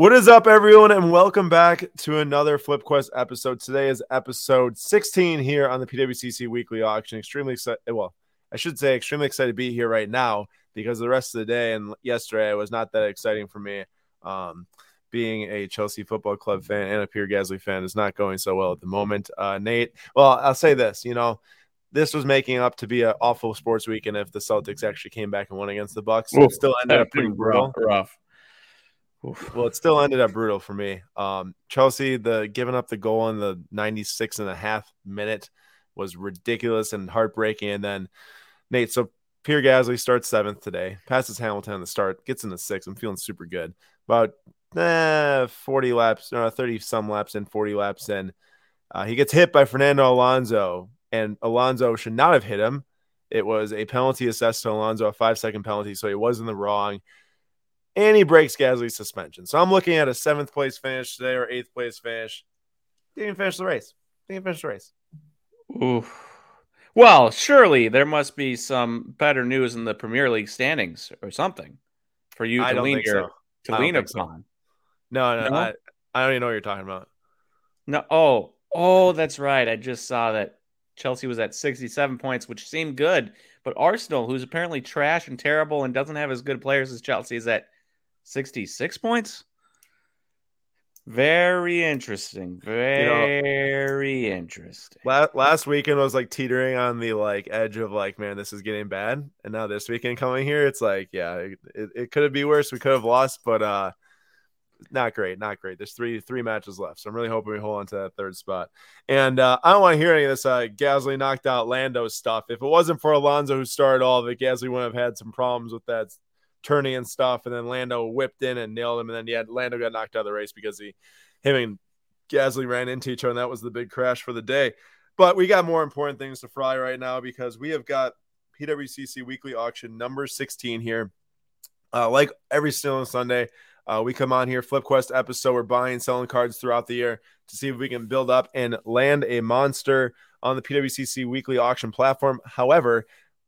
What is up, everyone, and welcome back to another Flip Quest episode. Today is episode 16 here on the PWCC Weekly Auction. Extremely excited. Well, I should say, extremely excited to be here right now because the rest of the day and yesterday was not that exciting for me. Um, being a Chelsea Football Club fan and a Pierre Gasly fan is not going so well at the moment. Uh, Nate, well, I'll say this, you know, this was making up to be an awful sports weekend if the Celtics actually came back and won against the Bucks. It still ended up pretty brutal. rough. Oof. Well, it still ended up brutal for me. Um, Chelsea, the giving up the goal in the 96 and a half minute was ridiculous and heartbreaking. And then Nate, so Pierre Gasly starts seventh today, passes Hamilton on the start, gets in the sixth. I'm feeling super good. About eh, 40 laps, no, 30 some laps in, 40 laps in. Uh, he gets hit by Fernando Alonso, and Alonso should not have hit him. It was a penalty assessed to Alonso, a five second penalty, so he was in the wrong and he breaks Gasly's suspension. So I'm looking at a seventh place finish today or eighth place finish. Didn't even finish the race. Didn't even finish the race. Oof. Well, surely there must be some better news in the Premier League standings or something for you to lean your, so. to lean think so. upon. No, no, No? I, I don't even know what you're talking about. No, oh, oh, that's right. I just saw that Chelsea was at 67 points, which seemed good, but Arsenal, who's apparently trash and terrible and doesn't have as good players as Chelsea, is at 66 points. Very interesting. Very interesting. La- last weekend was like teetering on the like edge of like, man, this is getting bad. And now this weekend coming here, it's like, yeah, it, it could have been worse. We could have lost, but uh not great, not great. There's three three matches left, so I'm really hoping we hold on to that third spot. And uh, I don't want to hear any of this uh, Gasly knocked out Lando stuff. If it wasn't for Alonso who started all of it, Gasly wouldn't have had some problems with that turning and stuff. And then Lando whipped in and nailed him, and then yeah, Lando got knocked out of the race because he, him and Gasly ran into each other, and that was the big crash for the day. But we got more important things to fry right now because we have got PWCC weekly auction number 16 here. Uh, like every single Sunday, uh, we come on here, FlipQuest episode. We're buying, selling cards throughout the year to see if we can build up and land a monster on the PWCC weekly auction platform. However,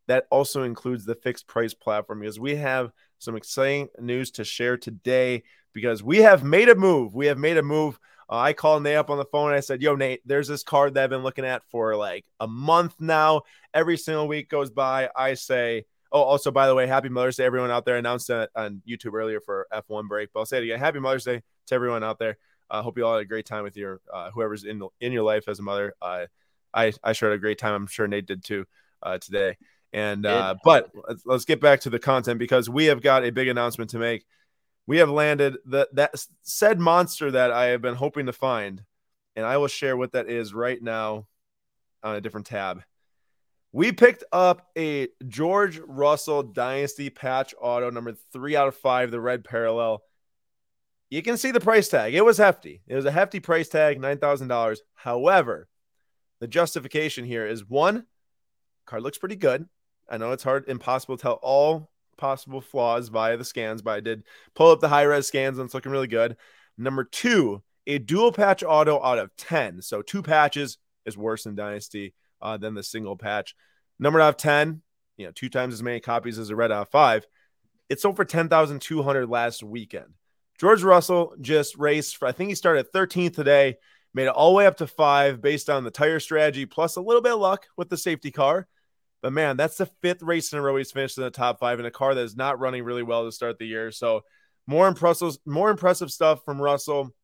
that also includes the fixed price platform because we have some exciting news to share today because we have made a move. We have made a move. Uh, I called Nate up on the phone and I said, Yo, Nate, there's this card that I've been looking at for like a month now. Every single week goes by. I say, Oh, also, by the way, happy Mother's Day, everyone out there. Announced that on YouTube earlier for F1 break, but I'll say it again. Happy Mother's Day to everyone out there. I uh, hope you all had a great time with your uh, whoever's in in your life as a mother. I I sure had a great time. I'm sure Nate did too uh, today. And uh, but let's, let's get back to the content because we have got a big announcement to make. We have landed the that said monster that I have been hoping to find, and I will share what that is right now on a different tab. We picked up a George Russell Dynasty patch auto number three out of five, the red parallel. You can see the price tag. It was hefty. It was a hefty price tag, $9,000. However, the justification here is one, card looks pretty good. I know it's hard, impossible to tell all possible flaws via the scans, but I did pull up the high res scans and it's looking really good. Number two, a dual patch auto out of 10. So two patches is worse than Dynasty uh, than the single patch. Number out of 10, you know, two times as many copies as a red out of five. It sold for 10,200 last weekend. George Russell just raced for, I think he started 13th today, made it all the way up to five based on the tire strategy, plus a little bit of luck with the safety car. But man, that's the fifth race in a row he's finished in the top five in a car that is not running really well to start the year. So more impressive, more impressive stuff from Russell,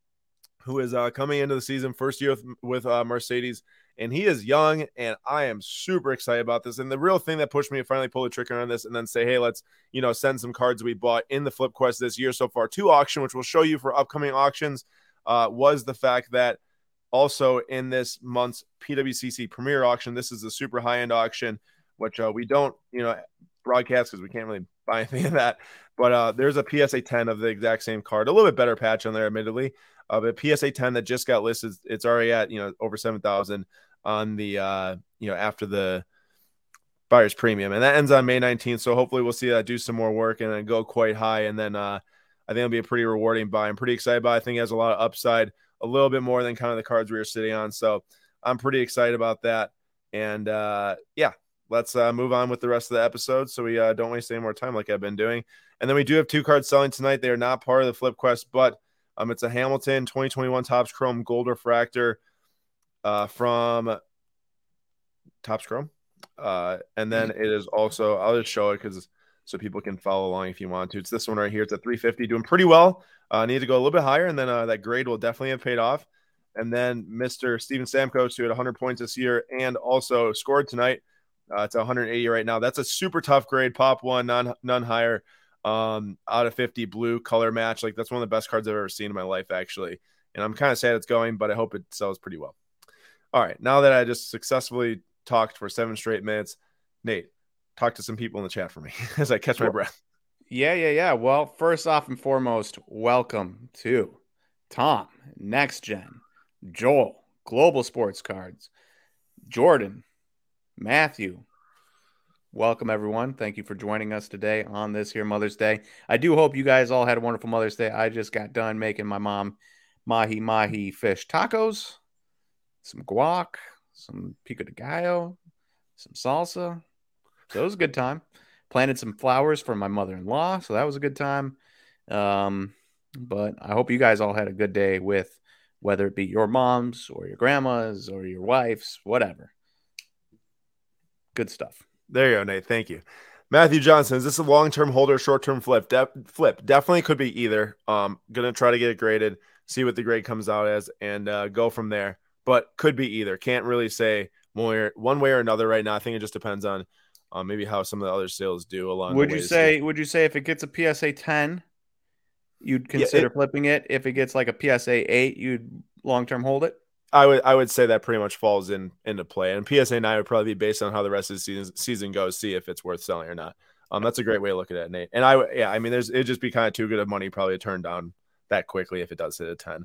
who is uh, coming into the season first year with, with uh, Mercedes, and he is young, and I am super excited about this. And the real thing that pushed me to finally pull the trigger on this, and then say, hey, let's you know send some cards we bought in the Flip Quest this year so far to auction, which we'll show you for upcoming auctions, uh, was the fact that also in this month's PWCC Premier auction, this is a super high end auction which uh, we don't, you know, broadcast because we can't really buy anything of that. But uh, there's a PSA 10 of the exact same card, a little bit better patch on there, admittedly. Uh, but PSA 10 that just got listed, it's already at you know over 7,000 on the uh, you know after the buyer's premium, and that ends on May 19th. So hopefully we'll see that do some more work and then go quite high, and then uh, I think it'll be a pretty rewarding buy. I'm pretty excited. It. I think it has a lot of upside, a little bit more than kind of the cards we were sitting on. So I'm pretty excited about that. And uh, yeah, let's uh, move on with the rest of the episode so we uh, don't waste any more time like I've been doing. And then we do have two cards selling tonight. They are not part of the Flip Quest, but Um, it's a Hamilton 2021 Topps Chrome Gold Refractor uh, from Topps Chrome. Uh, and then it is also, I'll just show it because so people can follow along if you want to. It's this one right here. It's a 350, doing pretty well. Uh, need to go a little bit higher, and then uh, that grade will definitely have paid off. And then Mr. Steven Stamkos, who had 100 points this year and also scored tonight. Uh, it's 180 right now. That's a super tough grade. Pop one, none, none higher um, out of 50 blue color match. Like that's one of the best cards I've ever seen in my life, actually. And I'm kind of sad it's going, but I hope it sells pretty well. All right. Now that I just successfully talked for seven straight minutes, Nate, talk to some people in the chat for me as I catch my breath. Yeah, yeah, yeah. Well, first off and foremost, welcome to Tom, Next Gen, Joel, Global Sports Cards, Jordan, Matthew, Welcome, everyone. Thank you for joining us today on this here Mother's Day. I do hope you guys all had a wonderful Mother's Day. I just got done making my mom mahi mahi fish tacos, some guac, some pico de gallo, some salsa. So it was a good time. Planted some flowers for my mother in law. So that was a good time. Um, but I hope you guys all had a good day with whether it be your mom's or your grandma's or your wife's, whatever. Good stuff. There you go, Nate. Thank you. Matthew Johnson, is this a long term holder, short term flip? De- flip definitely could be either. Um, gonna try to get it graded, see what the grade comes out as, and uh, go from there. But could be either. Can't really say one way or, one way or another right now. I think it just depends on uh, maybe how some of the other sales do along. Would you say? Would you say if it gets a PSA ten, you'd consider yeah, it, flipping it? If it gets like a PSA eight, you'd long term hold it. I would I would say that pretty much falls in into play. And PSA nine would probably be based on how the rest of the season season goes, see if it's worth selling or not. Um, that's a great way to look at it, Nate. And I yeah, I mean, there's it'd just be kind of too good of money probably to turn down that quickly if it does hit a ten.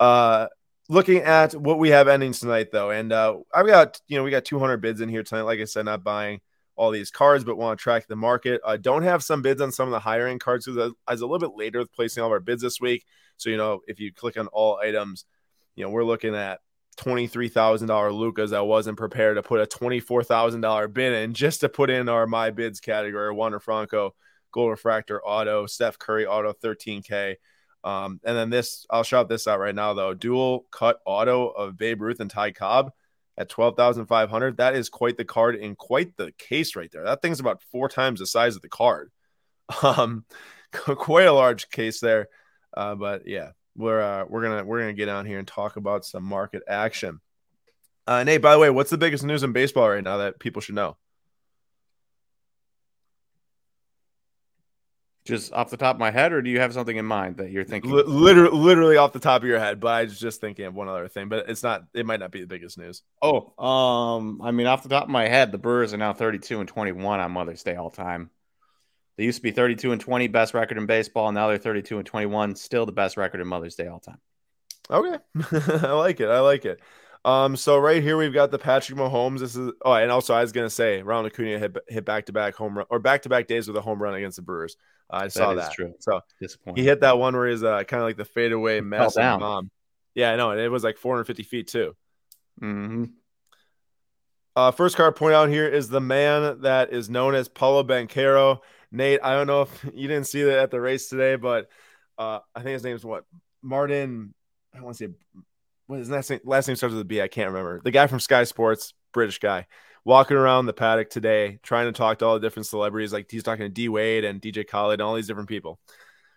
Uh, looking at what we have ending tonight though, and uh, I've got you know we got 200 bids in here tonight. Like I said, not buying all these cards, but want to track the market. I don't have some bids on some of the higher end cards because I was a little bit later with placing all of our bids this week. So you know, if you click on all items, you know we're looking at $23,000 Lucas I wasn't prepared to put a $24,000 bid in just to put in our my bids category. Wander Franco, Gold Refractor Auto, Steph Curry Auto 13K. Um, and then this, I'll shout this out right now though. Dual cut auto of Babe Ruth and Ty Cobb at 12,500. That is quite the card in quite the case right there. That thing's about four times the size of the card. Um, quite a large case there. Uh, but yeah, we're uh, we're gonna we're gonna get on here and talk about some market action. Uh, Nate, by the way, what's the biggest news in baseball right now that people should know? Just off the top of my head, or do you have something in mind that you're thinking? L- literally, literally off the top of your head, but I was just thinking of one other thing, but it's not. It might not be the biggest news. Oh, um, I mean, off the top of my head, the Brewers are now 32 and 21 on Mother's Day all time. They used to be 32 and 20, best record in baseball. And now they're 32 and 21, still the best record in Mother's Day all time. Okay. I like it. I like it. Um, so right here we've got the Patrick Mahomes. This is oh, and also I was gonna say Ronald Acuna hit hit back to back home run or back to back days with a home run against the Brewers. Uh, I saw that. True. So he hit that one where he's uh, kind of like the fadeaway bomb. Yeah, I know, and it was like 450 feet too. Mm-hmm. Uh, first card point out here is the man that is known as Paolo Banchero. Nate, I don't know if you didn't see that at the race today, but uh, I think his name's what Martin. I want to say what his last name, last name starts with a B. I can't remember. The guy from Sky Sports, British guy, walking around the paddock today, trying to talk to all the different celebrities. Like he's talking to D Wade and DJ Khaled and all these different people.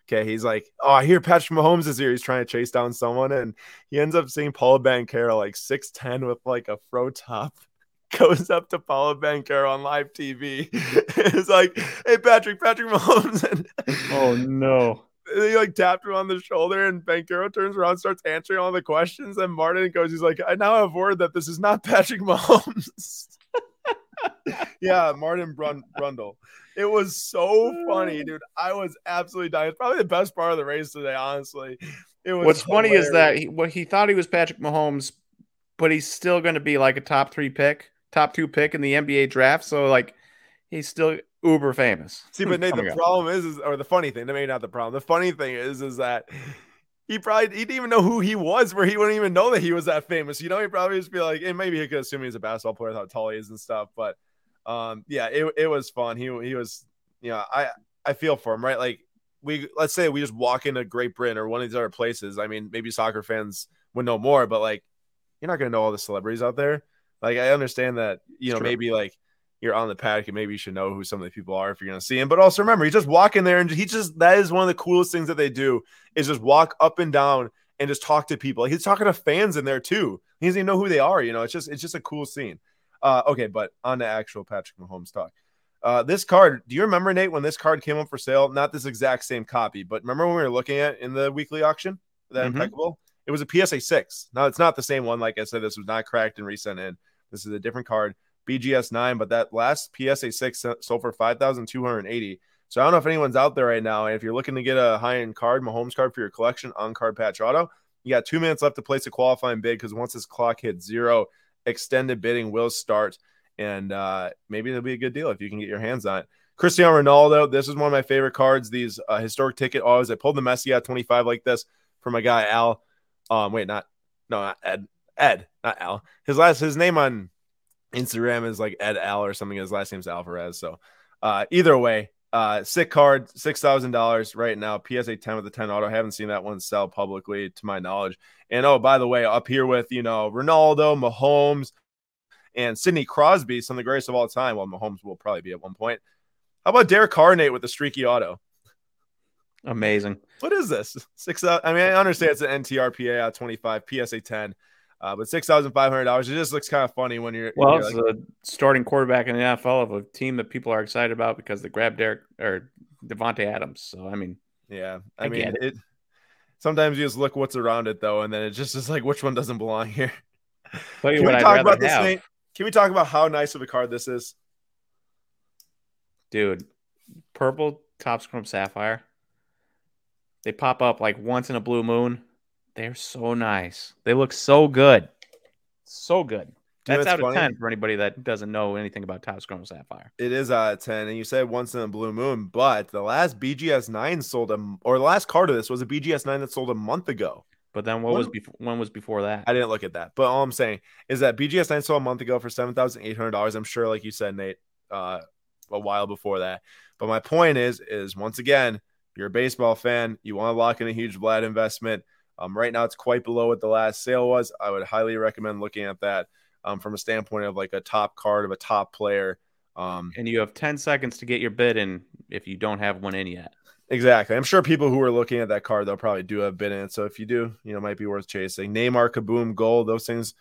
Okay, he's like, oh, I hear Patrick Mahomes is here. He's trying to chase down someone, and he ends up seeing Paul Banchero like six ten with like a fro top goes up to Paolo Banchero on live TV. it's like, hey, Patrick, Patrick Mahomes. And oh, no. he like tapped him on the shoulder, and Banchero turns around, starts answering all the questions. And Martin goes, he's like, I now have word that this is not Patrick Mahomes. yeah, Martin Brun- Brundle. It was so funny, dude. I was absolutely dying. It's probably the best part of the race today, honestly. It was What's hilarious. funny is that he, what he thought he was Patrick Mahomes, but he's still going to be like a top three pick top two pick in the NBA draft. So like he's still uber famous. See, but Nate, the problem is, is, or the funny thing, maybe not the problem. The funny thing is, is that he probably he didn't even know who he was, where he wouldn't even know that he was that famous. You know, he probably just be like, and maybe he could assume he's a basketball player, how tall he is and stuff. But um, yeah, it, it was fun. He he was, you know, I I feel for him, right? Like we let's say we just walk into Great Britain or one of these other places. I mean, maybe soccer fans would know more, but like you're not gonna know all the celebrities out there. Like I understand that you know maybe like you're on the paddock and maybe you should know who some of the people are if you're gonna see him. But also remember, you just walk in there and he just that is one of the coolest things that they do is just walk up and down and just talk to people. Like, he's talking to fans in there too. He doesn't even know who they are. You know, it's just it's just a cool scene. Uh, okay, but on to actual Patrick Mahomes talk. Uh, this card, do you remember Nate when this card came up for sale? Not this exact same copy, but remember when we were looking at in the weekly auction that Mhm. impeccable? It was a PSA six. Now it's not the same one. Like I said, this was not cracked and resent in. This is a different card, BGS nine, but that last PSA six sold for five thousand two hundred eighty. So I don't know if anyone's out there right now. And if you're looking to get a high end card, Mahomes card for your collection on card patch auto, you got two minutes left to place a qualifying bid because once this clock hits zero, extended bidding will start. And uh, maybe it'll be a good deal if you can get your hands on it. Cristiano Ronaldo, this is one of my favorite cards. These uh, historic ticket autos. I pulled the Messi at 25 like this for my guy Al. Um, wait, not no, not Ed. Ed, not Al. His last his name on Instagram is like Ed Al or something. His last name's Alvarez. So uh, either way, uh, sick card, six thousand dollars right now. PSA 10 with the 10 auto. I haven't seen that one sell publicly to my knowledge. And oh, by the way, up here with you know Ronaldo, Mahomes, and Sidney Crosby, some of the greatest of all time. Well, Mahomes will probably be at one point. How about Derek Carnate with the streaky auto? Amazing. What is this? Six. I mean, I understand it's an NTRPA at 25, PSA 10, uh, but six thousand five hundred dollars. It just looks kind of funny when you're. Well, it's like, a starting quarterback in the NFL of a team that people are excited about because they grabbed Derek or Davante Adams. So I mean, yeah, I, I mean, get it. Sometimes you just look what's around it though, and then it just is like which one doesn't belong here. tell you Can what we I'd talk about this? have, Nate? Can we talk about how nice of a card this is? dude. Purple Topps Chrome Sapphire. They pop up like once in a blue moon. They're so nice. They look so good, so good. You know That's out of ten for anybody that doesn't know anything about Topps Chrome Sapphire. It is out of 10, and you said once in a blue moon, but the last BGS 9 sold a, or the last card of this was a BGS 9 that sold a month ago. But then what When- was before? When was before that? I didn't look at that, but all I'm saying is that BGS 9 sold a month ago for $7,800. I'm sure, like you said, Nate, uh, a while before that. But my point is, is once again, you're a baseball fan, you want to lock in a huge Vlad investment. Um, right now, it's quite below what the last sale was. I would highly recommend looking at that um, from a standpoint of like a top card of a top player. Um, and you have 10 seconds to get your bid in if you don't have one in yet. Exactly. I'm sure people who are looking at that card, they'll probably do a bid in. So if you do, you know, it might be worth chasing. Neymar, Kaboom, Gold, those things.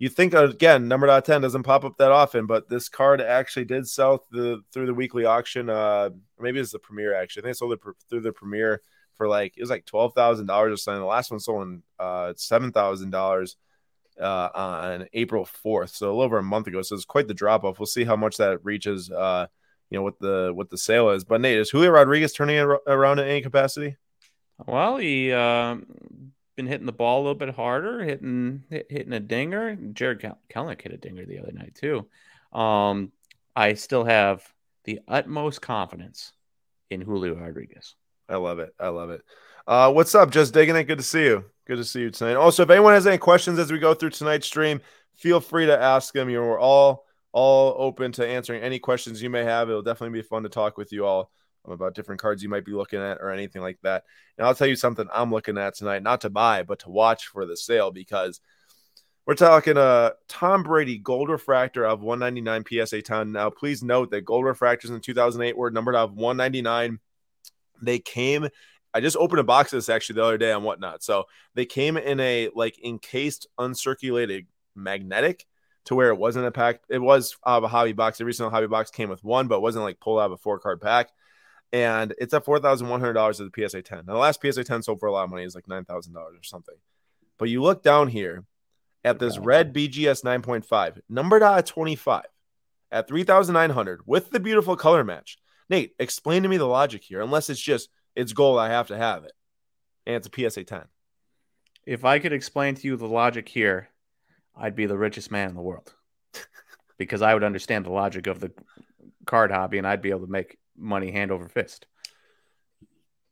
You think again, number dot ten doesn't pop up that often, but this card actually did sell through the through the weekly auction. Uh, maybe it's the premiere actually. I think it sold it through the premiere for like it was like twelve thousand dollars or something. The last one sold in uh seven thousand dollars uh on April fourth, so a little over a month ago. So it's quite the drop off. We'll see how much that reaches. Uh, you know what the what the sale is. But Nate, is Julio Rodriguez turning around in any capacity? Well, he um been hitting the ball a little bit harder, hitting hit, hitting a dinger. Jarred Kel- Kelenic hit a dinger the other night too. Um, I still have the utmost confidence in Julio Rodriguez. I love it. I love it. Uh, what's up? Just digging it. Good to see you. Good to see you tonight. Also, if anyone has any questions as we go through tonight's stream, feel free to ask them. You're all all open to answering any questions you may have. It'll definitely be fun to talk with you all Um, about different cards you might be looking at or anything like that. And I'll tell you something I'm looking at tonight, not to buy, but to watch for the sale because we're talking a Tom Brady gold refractor of 199 PSA 10. Now, please note that gold refractors in 2008 were numbered of 199. They came. I just opened a box of this actually the other day on whatnot. So they came in a like encased, uncirculated magnetic to where it wasn't a pack. It was out of a hobby box. Every single hobby box came with one, but it wasn't like pulled out of a four card pack. And it's at four thousand one hundred dollars at the PSA 10. Now the last PSA 10 sold for a lot of money is like nine thousand dollars or something. But you look down here at this red BGS 9.5, numbered out at 25 at 3,900 with the beautiful color match. Nate, explain to me the logic here, unless it's just it's gold, I have to have it. And it's a PSA 10. If I could explain to you the logic here, I'd be the richest man in the world because I would understand the logic of the card hobby and I'd be able to make money hand over fist.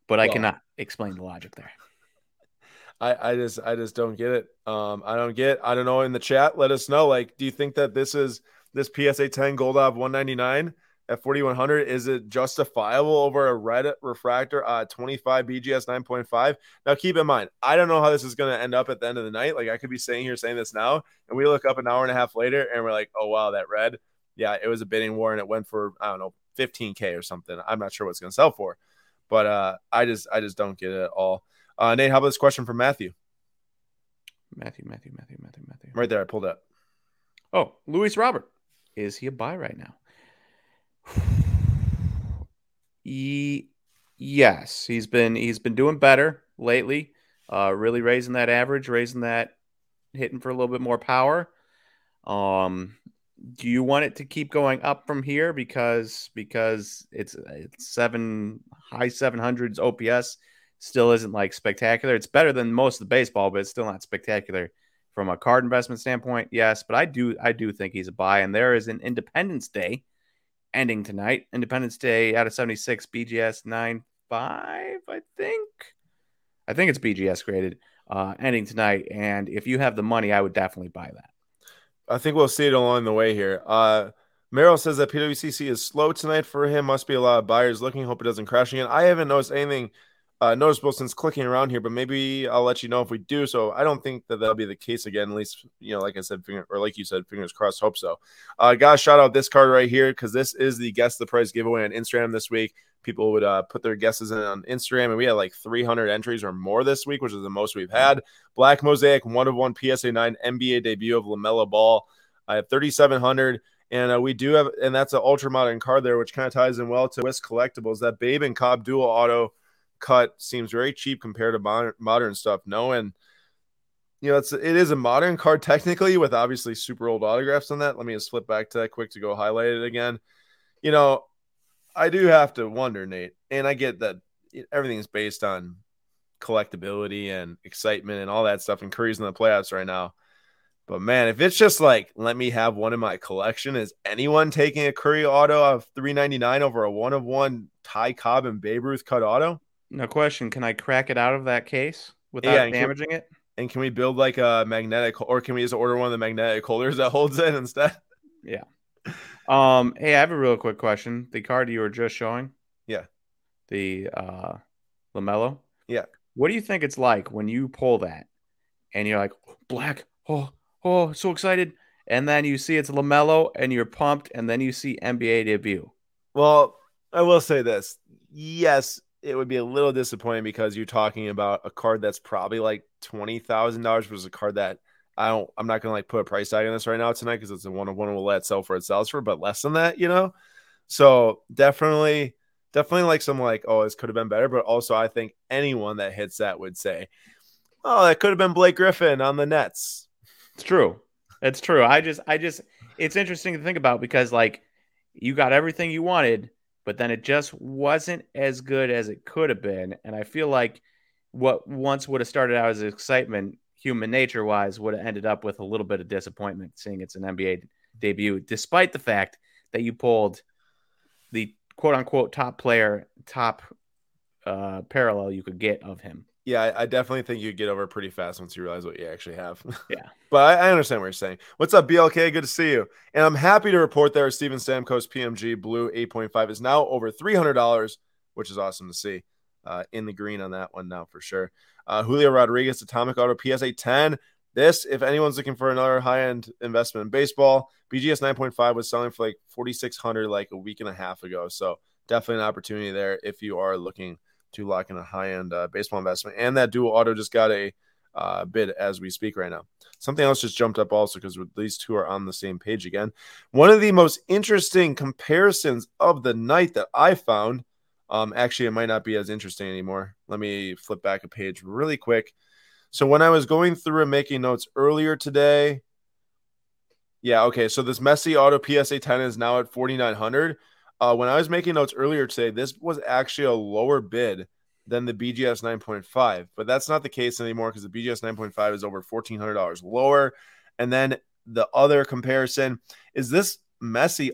But I cannot explain the logic there. I, I just I just don't get it. Um, I don't get. I don't know. In the chat, let us know. Like, do you think that this is this PSA 10 gold of 199 at 4100 is it justifiable over a red refractor uh 25 bgs 9.5 now keep in mind i don't know how this is going to end up at the end of the night like i could be sitting here saying this now and we look up an hour and a half later and we're like oh wow that red yeah it was a bidding war and it went for i don't know 15k or something. I'm not sure what's going to sell for but uh i just i just don't get it at all. Uh nate how about this question from matthew? Matthew matthew matthew matthew matthew. Right there i pulled up. Oh luis robert. Is he a buy right now? He, yes, he's been he's been doing better lately. Uh, really raising that average, raising that, hitting for a little bit more power. Um, do you want it to keep going up from here because because it's it's seven high seven hundreds OPS still isn't like spectacular. It's better than most of the baseball, but it's still not spectacular from a card investment standpoint. Yes, but I do I do think he's a buy, and there is an Independence Day ending tonight. Independence Day out of 76, BGS 9 5, I think. I think it's BGS graded, uh, ending tonight. And if you have the money, I would definitely buy that. I think we'll see it along the way here. Uh, Merrill says that PWCC is slow tonight for him. Must be a lot of buyers looking. Hope it doesn't crash again. I haven't noticed anything uh, noticeable since clicking around here, but maybe I'll let you know if we do. So I don't think that that'll be the case again. At least, you know, like I said, finger, or like you said, fingers crossed. Hope so. Uh, guys, shout out this card right here because this is the guess the price giveaway on Instagram this week. People would uh, put their guesses in on Instagram, and we had like 300 entries or more this week, which is the most we've had. Black Mosaic, one of one PSA 9 NBA debut of LaMelo Ball. I have 3,700. And uh, we do have, and that's an ultra modern card there, which kind of ties in well to West Collectibles. That Babe and Cobb dual auto cut seems very cheap compared to modern, modern stuff. No, and you know, it's it is a modern card technically with obviously super old autographs on that. Let me just flip back to that quick to go highlight it again. You know, I do have to wonder, Nate, and I get that everything's based on collectability and excitement and all that stuff. And Curry's in the playoffs right now. But man, if it's just like let me have one in my collection, is anyone taking a Curry auto of 399 over a one of one Ty Cobb and Babe Ruth cut auto? No question. Can I crack it out of that case without yeah, damaging can, it? And can we build like a magnetic, or can we just order one of the magnetic holders that holds it instead? Yeah. Um. Hey, I have a real quick question. The card you were just showing. Yeah. The uh, LaMelo. Yeah. What do you think it's like when you pull that, and you're like, black, oh, oh, so excited, and then you see it's LaMelo, and you're pumped, and then you see NBA debut. Well, I will say this. Yes, it would be a little disappointing because you're talking about a card that's probably like twenty thousand dollars versus a card that I don't. I'm not gonna like put a price tag on this right now tonight because it's a one of one. We'll let sell for it sells for, but less than that, you know. So definitely, definitely like some like oh this could have been better, but also I think anyone that hits that would say, oh that could have been Blake Griffin on the Nets. It's true. It's true. I just I just it's interesting to think about because like you got everything you wanted but then it just wasn't as good as it could have been. And I feel like what once would have started out as excitement, human nature wise, would have ended up with a little bit of disappointment seeing it's an NBA debut, despite the fact that you pulled the quote unquote top player, top uh, parallel you could get of him. Yeah, I, definitely think you get over pretty fast once you realize what you actually have. Yeah. but I, I, understand what you're saying. What's up, BLK? Good to see you. And I'm happy to report there Steven Stamkos PMG Blue 8.5 is now over $300, which is awesome to see. Uh, in the green on that one now for sure. Uh, Julio Rodriguez Atomic Auto PSA 10. This, if anyone's looking for another high end investment in baseball, BGS 9.5 was selling for like 4,600 like a week and a half ago. So definitely an opportunity there if you are looking to lock in a high end uh, baseball investment. And that dual auto just got a uh, bid as we speak right now. Something else just jumped up also because these two are on the same page again. One of the most interesting comparisons of the night that I found. Um, actually, it might not be as interesting anymore. Let me flip back a page really quick. So when I was going through and making notes earlier today, yeah, okay. So this Messi Auto PSA 10 is now at 4,900. Uh, when I was making notes earlier today, this was actually a lower bid than the BGS 9.5, but that's not the case anymore because the BGS 9.5 is over $1,400 lower. And then the other comparison is this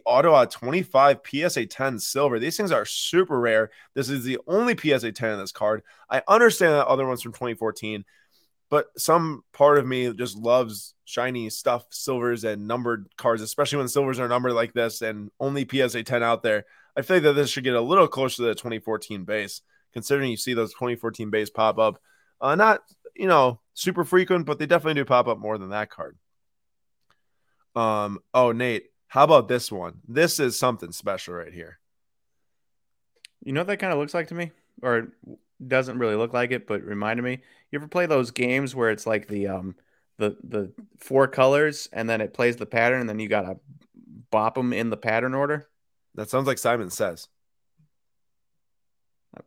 Auto at 25 PSA 10 silver. These things are super rare. This is the only PSA 10 in this card. I understand that other ones from 2014, but some part of me just loves shiny stuff, silvers and numbered cards, especially when silvers are numbered like this and only PSA 10 out there. I feel like that this should get a little closer to the 2014 base, considering you see those 2014 base pop up. Uh, not, you know, super frequent, but they definitely do pop up more than that card. Um, oh, Nate, how about this one? This is something special right here. You know what that kind of looks like to me? Or doesn't really look like it, but reminded me. You ever play those games where it's like the um the the four colors and then it plays the pattern and then you gotta bop them in the pattern order? That sounds like Simon says.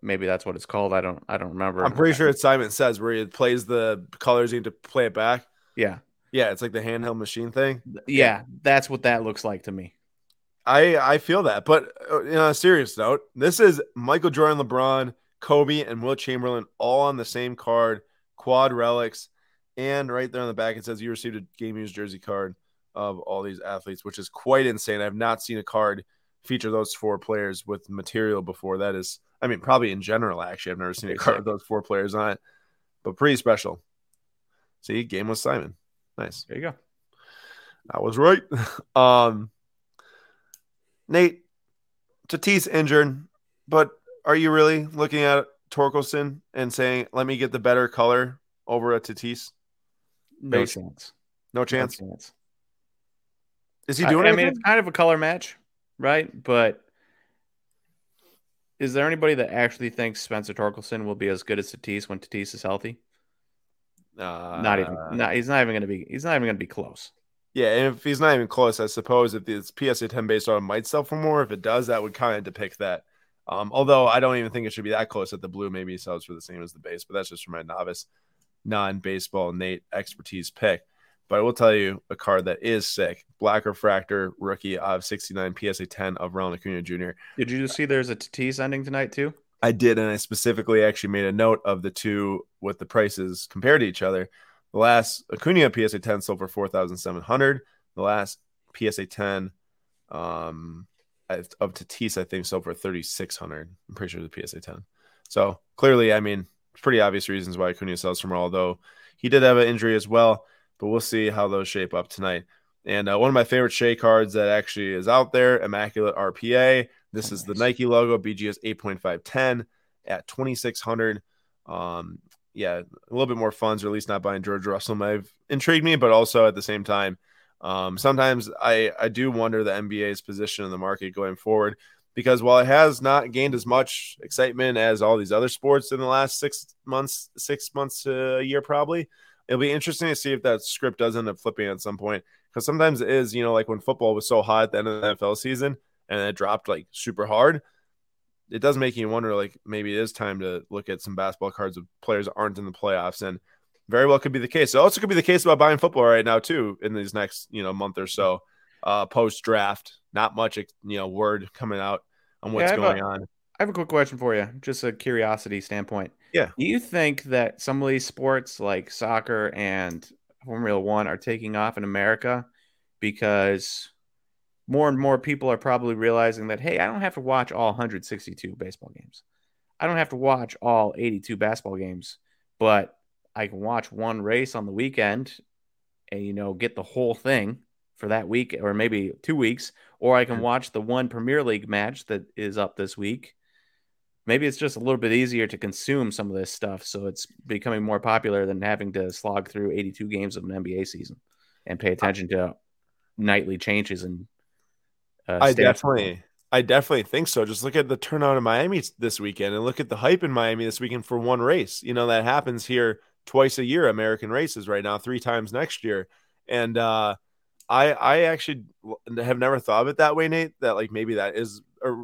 Maybe that's what it's called. I don't I don't remember. I'm pretty sure it's Simon says where he plays the colors you need to play it back. Yeah. Yeah, it's like the handheld machine thing. Yeah, that's what that looks like to me. I I feel that, but uh, on a serious note, this is Michael Jordan, LeBron, Kobe, and Wilt Chamberlain all on the same card, quad relics, and right there on the back it says you received a game used jersey card of all these athletes, which is quite insane. I've not seen a card feature those four players with material before. That is, I mean, probably in general, actually, I've never seen a card with those four players on it, but pretty special. See, game with Simon. Nice. There you go. I was right. um, Nate, Tatis injured, but are you really looking at Torkelson and saying, "Let me get the better color over a Tatis"? No Base. chance. No chance. No chance. Is he doing? I, I mean, it's kind of a color match, right? But is there anybody that actually thinks Spencer Torkelson will be as good as Tatis when Tatis is healthy? Uh, not even. Not, he's not even going to be. He's not even going to be close. Yeah, and if he's not even close, I suppose if it's PSA 10 based on might sell for more. If it does, that would kind of depict that. Um, although I don't even think it should be that close that the blue maybe sells for the same as the base, but that's just for my novice, non-baseball Nate expertise pick. But I will tell you a card that is sick: Black Refractor rookie of 69 PSA 10 of Ronald Acuna Jr. Did you see there's a Tatis ending tonight too? I did, and I specifically actually made a note of the two with the prices compared to each other. The last Acuna PSA 10 sold for 4,700. The last PSA 10 um, of Tatis, I think, sold for 3,600. I'm pretty sure the PSA 10. So clearly, I mean, pretty obvious reasons why Acuna sells more, although he did have an injury as well. But we'll see how those shape up tonight. And uh, one of my favorite Shea cards that actually is out there, Immaculate RPA. This oh, is nice. the Nike logo, BGS 8.510 at 2,600. Um, yeah, a little bit more funds, or at least not buying George Russell might have intrigued me, but also at the same time, um, sometimes I, I do wonder the NBA's position in the market going forward because while it has not gained as much excitement as all these other sports in the last six months, six months to a year, probably, it'll be interesting to see if that script does end up flipping at some point. Because sometimes it is, you know, like when football was so hot at the end of the NFL season and it dropped like super hard it does make you wonder like maybe it is time to look at some basketball cards of players aren't in the playoffs and very well could be the case. It also could be the case about buying football right now too in these next you know month or so uh, post draft. Not much you know word coming out on what's yeah, going a, on. I have a quick question for you, just a curiosity standpoint. Yeah, do you think that some of these sports like soccer and Formula One are taking off in America because more and more people are probably realizing that hey, I don't have to watch all 162 baseball games. I don't have to watch all 82 basketball games, but I can watch one race on the weekend and you know get the whole thing for that week or maybe 2 weeks or I can watch the one Premier League match that is up this week. Maybe it's just a little bit easier to consume some of this stuff so it's becoming more popular than having to slog through 82 games of an NBA season and pay attention to nightly changes and uh, I definitely, I definitely think so. Just look at the turnout in Miami this weekend, and look at the hype in Miami this weekend for one race. You know that happens here twice a year. American races right now, three times next year, and uh, I, I actually have never thought of it that way, Nate. That like maybe that is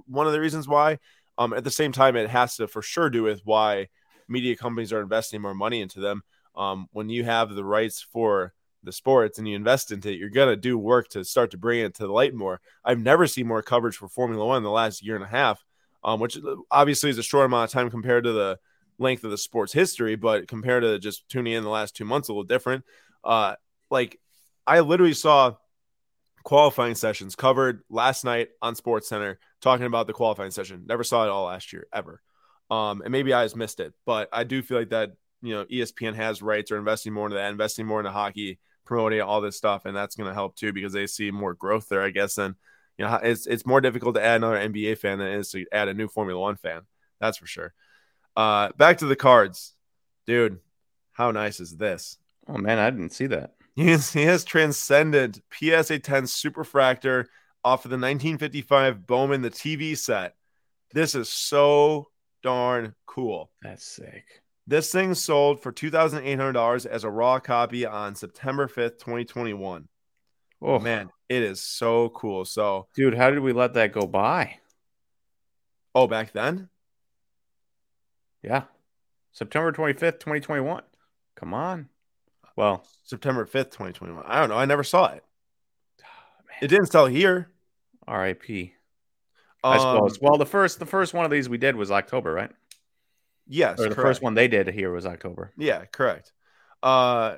one of the reasons why. Um, at the same time, it has to for sure do with why media companies are investing more money into them. Um, when you have the rights for the sports and you invest into it, you're gonna do work to start to bring it to the light more. I've never seen more coverage for Formula One in the last year and a half, um, which obviously is a short amount of time compared to the length of the sport's history, but compared to just tuning in the last two months, a little different. Uh, like I literally saw qualifying sessions covered last night on Sports Center talking about the qualifying session. Never saw it all last year ever. Um, and maybe I just missed it, but I do feel like that you know ESPN has rights or investing more into that, investing more into hockey, promoting all this stuff, and that's going to help too because they see more growth there, I guess. And you know, it's it's more difficult to add another NBA fan than it is to add a new Formula One fan. That's for sure. Uh, back to the cards, dude. How nice is this? Oh man, I didn't see that. He has, he has transcended PSA 10 Superfractor off of the 1955 Bowman, the TV set. This is so darn cool. That's sick. This thing sold for $2,800 as a raw copy on September 5th, 2021. Oh, man, it is so cool. So, dude, how did we let that go by? Oh, back then? Yeah. September 25th, 2021. Come on. Well, September 5th, 2021. I don't know. I never saw it. Oh, it didn't sell here. RIP. I suppose. Um, well, the first the first one of these we did was October, right? Yes. Or the correct. first one they did here was October. Yeah, correct. Uh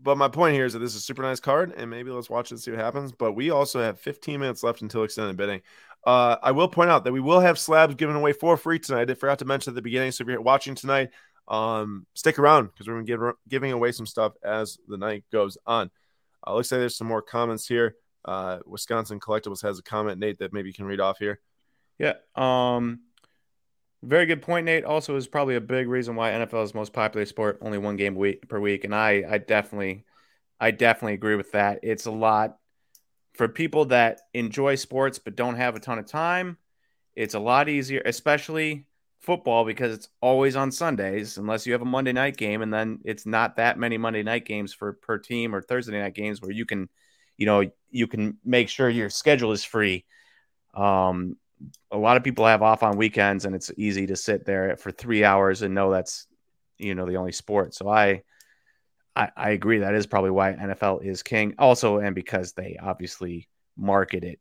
but my point here is that this is a super nice card, and maybe let's watch it and see what happens. But we also have 15 minutes left until extended bidding. Uh, I will point out that we will have slabs given away for free tonight. I forgot to mention at the beginning. So if you're watching tonight, um, stick around because we're going to give giving away some stuff as the night goes on. Uh, looks like there's some more comments here. Uh, Wisconsin Collectibles has a comment, Nate, that maybe you can read off here. Yeah. Um, very good point, Nate. Also, is probably a big reason why NFL is most popular sport, only one game week per week, and I, I definitely, I definitely agree with that. It's a lot for people that enjoy sports but don't have a ton of time. It's a lot easier, especially football, because it's always on Sundays, unless you have a Monday night game, and then it's not that many Monday night games for per team or Thursday night games where you can, you know, you can make sure your schedule is free. Um, a lot of people have off on weekends and it's easy to sit there for three hours and know that's you know the only sport so i i, I agree that is probably why nfl is king. Also and because they obviously market it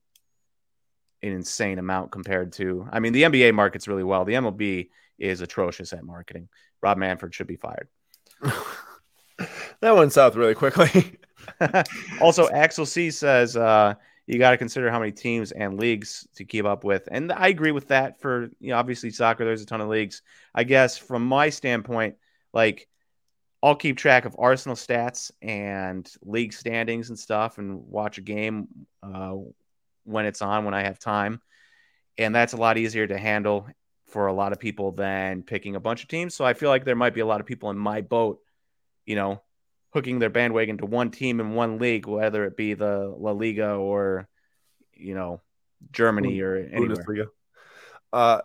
an insane amount compared to i mean the nba markets really well. The mlb is atrocious at marketing. Rob Manfred should be fired. That went south really quickly. Also axel c says uh you got to consider how many teams and leagues to keep up with. And I agree with that for, you know, obviously soccer, there's a ton of leagues. I guess from my standpoint, like I'll keep track of Arsenal stats and league standings and stuff and watch a game uh, when it's on, when I have time. And that's a lot easier to handle for a lot of people than picking a bunch of teams. So I feel like there might be a lot of people in my boat, you know, hooking their bandwagon to one team in one league, whether it be the La Liga or you know Germany or anywhere. Bundesliga. Uh,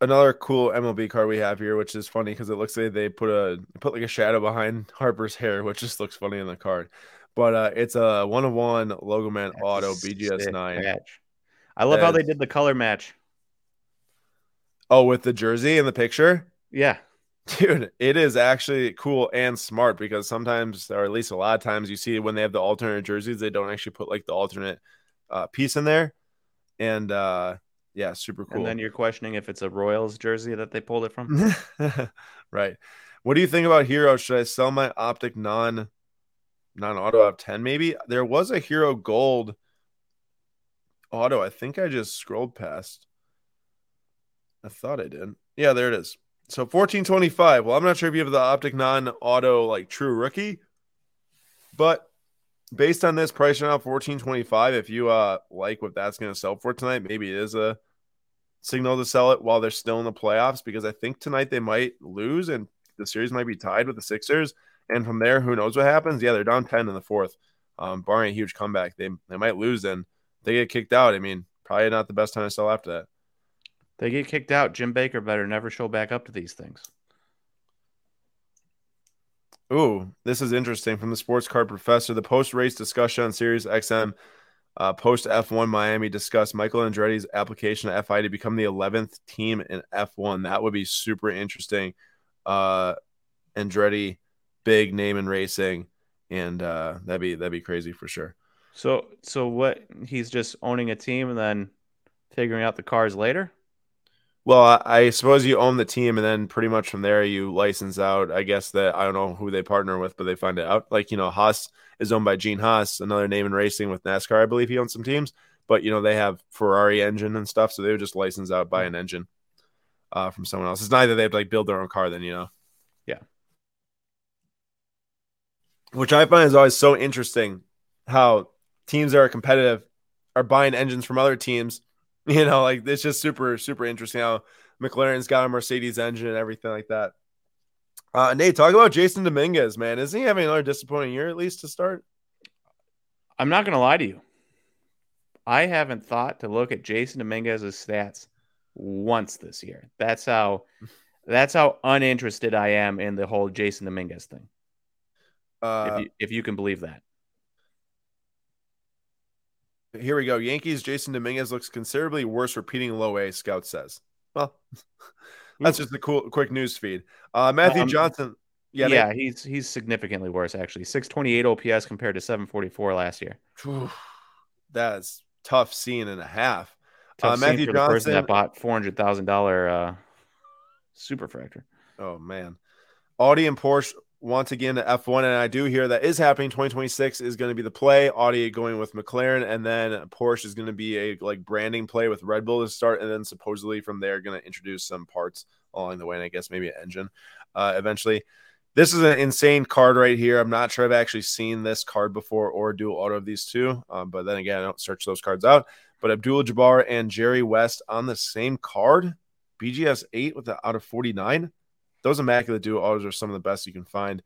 another cool MLB card we have here, which is funny because it looks like they put a put like a shadow behind Harper's hair, which just looks funny in the card. But uh, it's a one of one logo man That's auto BGS nine. Match. I love how they did the color match. Oh, with the jersey in the picture. Yeah, Dude, it is actually cool and smart because sometimes, or at least a lot of times, you see when they have the alternate jerseys, they don't actually put like the alternate uh, piece in there. And uh, yeah, super cool. And then you're questioning if it's a Royals jersey that they pulled it from. right. What do you think about Herro? Should I sell my optic non non auto of 10 maybe? There was a Herro Gold auto. I think I just scrolled past. I thought I did. Yeah, there it is. So 1425. Well, I'm not sure if you have the optic non-auto like true rookie, but based on this price now, 1425. If you uh like what that's gonna sell for tonight, maybe it is a signal to sell it while they're still in the playoffs because I think tonight they might lose and the series might be tied with the Sixers. And from there, who knows what happens? Yeah, they're down 10 in the fourth. Um, barring a huge comeback, they they might lose and they get kicked out. I mean, probably not the best time to sell after that. They get kicked out. Jim Baker better never show back up to these things. Ooh, this is interesting from the sports card professor. The post race discussion on Sirius XM, uh, post F1 Miami discussed Michael Andretti's application to FIA to become the 11th team in F1. That would be super interesting. Uh, Andretti, big name in racing, and uh, that'd be that'd be crazy for sure. So, so what? He's just owning a team and then figuring out the cars later. Well, I suppose you own the team, and then pretty much from there you license out. I guess that I don't know who they partner with, but they find it out. Like you know, Haas is owned by Gene Haas, another name in racing with NASCAR. I believe he owns some teams, but you know they have Ferrari engine and stuff, so they would just license out buy an engine uh, from someone else. It's neither they have to like build their own car, then you know. Yeah. which I find is always so interesting how teams that are competitive are buying engines from other teams. You know, like it's just super, super interesting how McLaren's got a Mercedes engine and everything like that. Uh, Nate, talk about Jasson Dominguez, man. Isn't he having another disappointing year at least to start? I'm not going to lie to you. I haven't thought to look at Jasson Dominguez's stats once this year. That's how that's how uninterested I am in the whole Jasson Dominguez thing. Uh, if, you, if you can believe that. Here we go. Yankees Jasson Dominguez looks considerably worse repeating low A, Scout says. Well, that's just a cool quick news feed. Uh, Matthew um, Johnson. Yeah, yeah, they, he's he's significantly worse actually. 628 OPS compared to 744 last year. That's tough scene and a half. Tough uh, Matthew Johnson person that bought four hundred thousand dollar uh, superfractor. Oh man, Audi and Porsche once again to F1, and I do hear that is happening. 2026 is going to be the play. Audi going with McLaren, and then Porsche is going to be a like branding play with Red Bull to start, and then supposedly from there going to introduce some parts along the way, and I guess maybe an engine uh, eventually. This is an insane card right here. I'm not sure I've actually seen this card before or dual auto of these two, um, but then again, I don't search those cards out. But Abdul Jabbar and Jerry West on the same card, BGS 8 with the out of 49 those immaculate duo autos are some of the best you can find.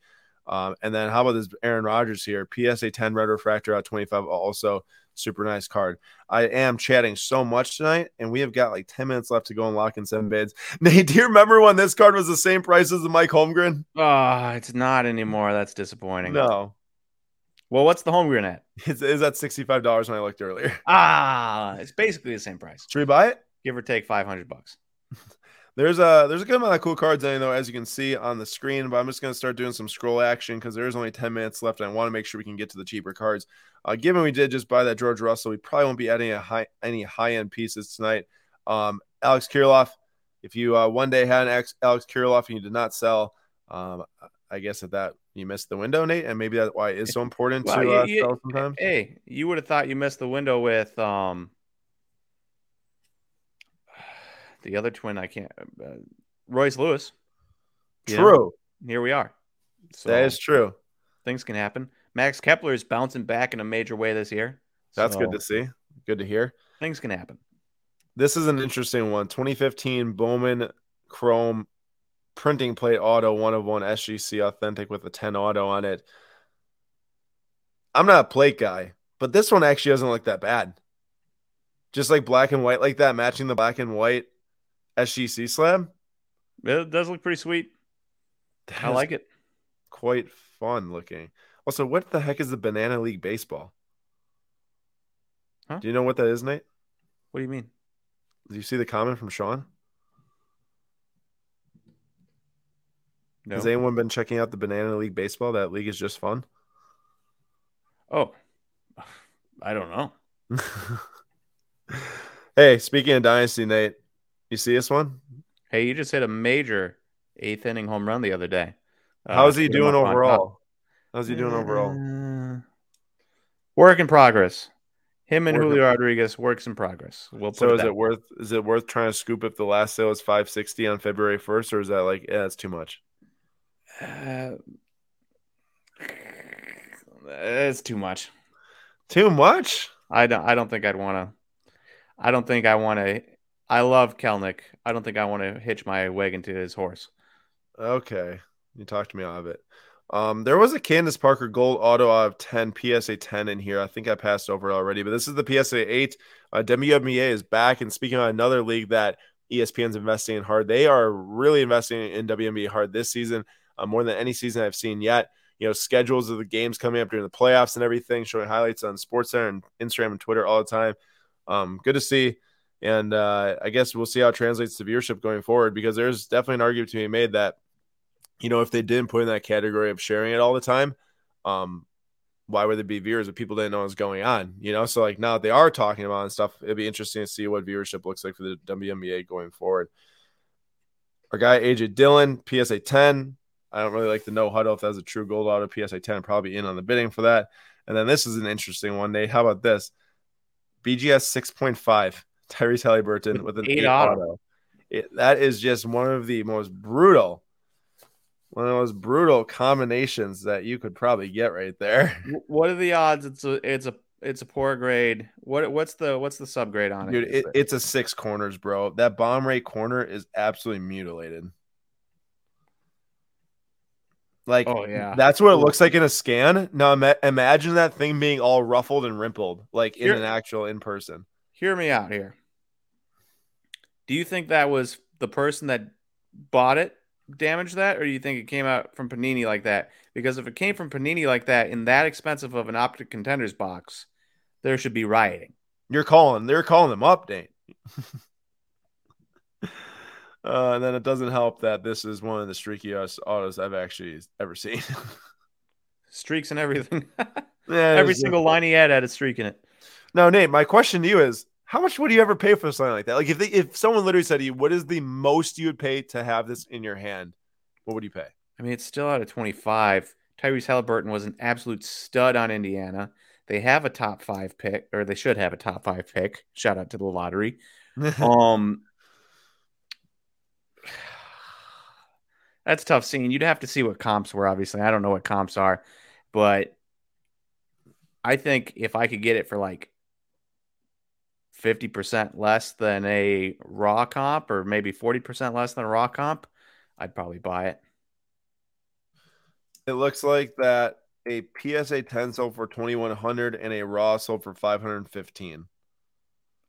Um, and then how about this Aaron Rodgers here? PSA 10 red refractor out 25, also super nice card. I am chatting so much tonight, and we have got like 10 minutes left to go and lock in seven bids. Nate, do you remember when this card was the same price as the Mike Holmgren? Oh, it's not anymore. That's disappointing. No. Well, what's the Holmgren at? Is it's at $65 when I looked earlier. Ah, it's basically the same price. Should we buy it? Give or take 500 bucks. There's a there's a good amount of cool cards in though, as you can see on the screen. But I'm just gonna start doing some scroll action because there is only 10 minutes left, and I want to make sure we can get to the cheaper cards. Uh, given we did just buy that George Russell, we probably won't be adding a high any high end pieces tonight. Um, Alex Kirilloff, if you uh, one day had an Alex Kirilloff and you did not sell, um, I guess at that you missed the window, Nate, and maybe that's why it is so important well, to uh, you, sell sometimes. Hey, you would have thought you missed the window with um the other twin. I can't. Uh, Royce Lewis. True. here we are. So that is true. Things can happen. Max Kepler is bouncing back in a major way this year. That's so good to see. Good to hear. Things can happen. This is an interesting one. 2015 Bowman Chrome printing plate auto, one of one SGC authentic with a 10 auto on it. I'm not a plate guy, but this one actually doesn't look that bad. Just like black and white like that, matching the black and white SGC Slam. It does look pretty sweet. That I like it. Quite fun looking. Also, what the heck is the Banana League baseball? Huh? Do you know what that is, Nate? What do you mean? Do you see the comment from Sean? No. Has anyone been checking out the Banana League baseball? That league is just fun. Oh, I don't know. hey, speaking of Dynasty, Nate, you see this one? Hey, you just hit a major eighth inning home run the other day. Uh, How's he doing overall? How's he doing uh, overall? Work in progress. Him and work Julio. Rodriguez works in progress. We'll so is it, worth is it worth trying to scoop if the last sale is 560 on February 1st, or is that like yeah, that's too much? Uh, it's too much. Too much? I don't I don't think I'd want to I don't think I want to I love Kelenic. I don't think I want to hitch my wagon to his horse. Okay. You talked to me out of it. Um, there was a Candace Parker Gold Auto out of 10, PSA 10 in here. I think I passed over already, but this is the PSA 8. Uh, WNBA is back. And speaking of another league that ESPN's investing in hard, they are really investing in WNBA hard this season, uh, more than any season I've seen yet. You know, schedules of the games coming up during the playoffs and everything, showing highlights on SportsCenter and Instagram and Twitter all the time. Um, good to see. And uh, I guess we'll see how it translates to viewership going forward because there's definitely an argument to be made that, you know, if they didn't put in that category of sharing it all the time, um, why would there be viewers if people didn't know what's going on? You know, so like now that they are talking about and stuff, it'd be interesting to see what viewership looks like for the WNBA going forward. Our guy AJ Dillon, PSA 10. I don't really like the no huddle if that's a true gold out of PSA 10. Probably in on the bidding for that. And then this is an interesting one, Nate. How about this? BGS 6.5. Tyrese Haliburton with, with an eight, eight auto. auto. It, that is just one of the most brutal One of those brutal combinations that you could probably get right there. What are the odds? It's a it's a it's a poor grade. What what's the what's the subgrade on Dude, it? it, it's a six corners, bro. That bomb rate corner is absolutely mutilated. Like, oh yeah, that's what it looks like in a scan. Now, ima- imagine that thing being all ruffled and rimpled, like in Here- an actual in person. Hear me out here. Do you think that was the person that bought it damaged that, or do you think it came out from Panini like that? Because if it came from Panini like that in that expensive of an optic contenders box, there should be rioting. You're calling, they're calling them up, Nate. uh, and then it doesn't help that this is one of the streakiest autos I've actually ever seen. Streaks and everything. yeah, Every single line he had had a streak in it. Now, Nate, my question to you is: How much would you ever pay for something like that? Like, if they, if someone literally said to you, "What is the most you would pay to have this in your hand?" What would you pay? I mean, it's still out of 25. Tyrese Haliburton was an absolute stud on Indiana. They have a top five pick, or they should have a top five pick. Shout out to the lottery. Um, that's tough seeing. You'd have to see what comps were. Obviously, I don't know what comps are, but I think if I could get it for like fifty percent less than a raw comp, or maybe forty percent less than a raw comp, I'd probably buy it. it looks like that a PSA 10 sold for 2100 and a raw sold for 515.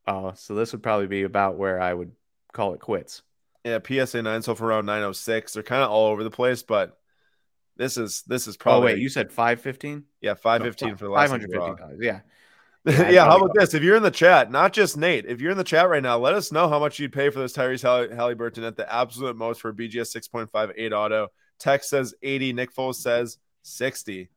Oh, so this would probably be about where I would call it quits. Yeah, PSA 9 sold for around 906. They're kind of all over the place, but this is this is Oh probably wait, you said five fifteen? yeah 515 for the last five one hundred raw. fifteen. Yeah, Yeah, how about this? If you're in the chat, not just Nate, if you're in the chat right now, let us know how much you'd pay for this Tyrese Hall- Haliburton at the absolute most for BGS 6.58 auto. Tex says 80. Nick Foles says 60.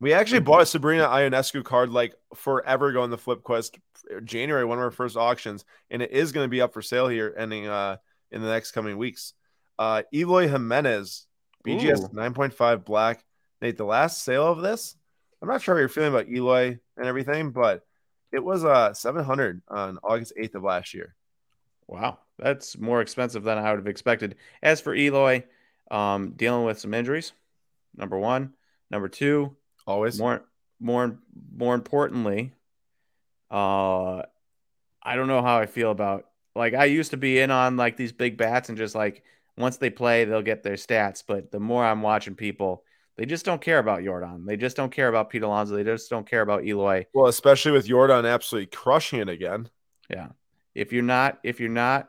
We actually bought a Sabrina Ionescu card like forever ago in the Flip Quest January, one of our first auctions, and it is going to be up for sale here ending uh in the next coming weeks. Uh Eloy Jimenez, BGS Ooh. 9.5 black. Nate, the last sale of this, I'm not sure how you're feeling about Eloy and everything, but it was uh 700 on August 8th of last year. wow, that's more expensive than I would have expected. As for Eloy, um, dealing with some injuries. Number one, number two, Always. more more more importantly uh i don't know how i feel about like i used to be in on like these big bats and just like once they play they'll get their stats but the more i'm watching people they just don't care about Yordan. They just don't care about pete alonso. They just don't care about eloy. Well, especially with Yordan absolutely crushing it again. yeah. If you're not if you're not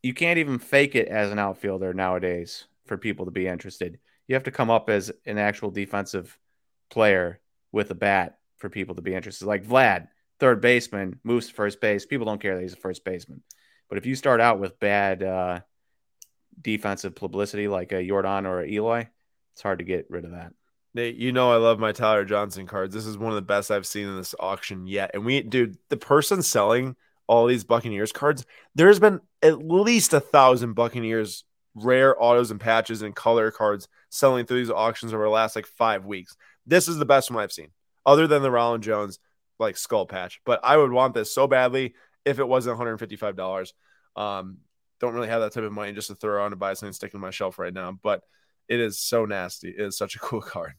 you can't even fake it as an outfielder nowadays for people to be interested. You have to come up as an actual defensive player with a bat for people to be interested. Like vlad third baseman moves to first base. People don't care that he's a first baseman. But if you start out with bad uh, defensive publicity like a Yordan or a eloy it's hard to get rid of that Nate, you know I love my Tyler Johnson cards. This is one of the best I've seen in this auction yet. And we, dude, the person selling all these Buccaneers cards, there's been at least a thousand Buccaneers rare autos and patches and color cards selling through these auctions over the last like five weeks. This is the best one I've seen, other than the Ronald Jones like skull patch. But I would want this so badly if it wasn't $155. Um, don't really have that type of money just to throw on to buy something sticking stick in my shelf right now. But it is so nasty. It is such a cool card.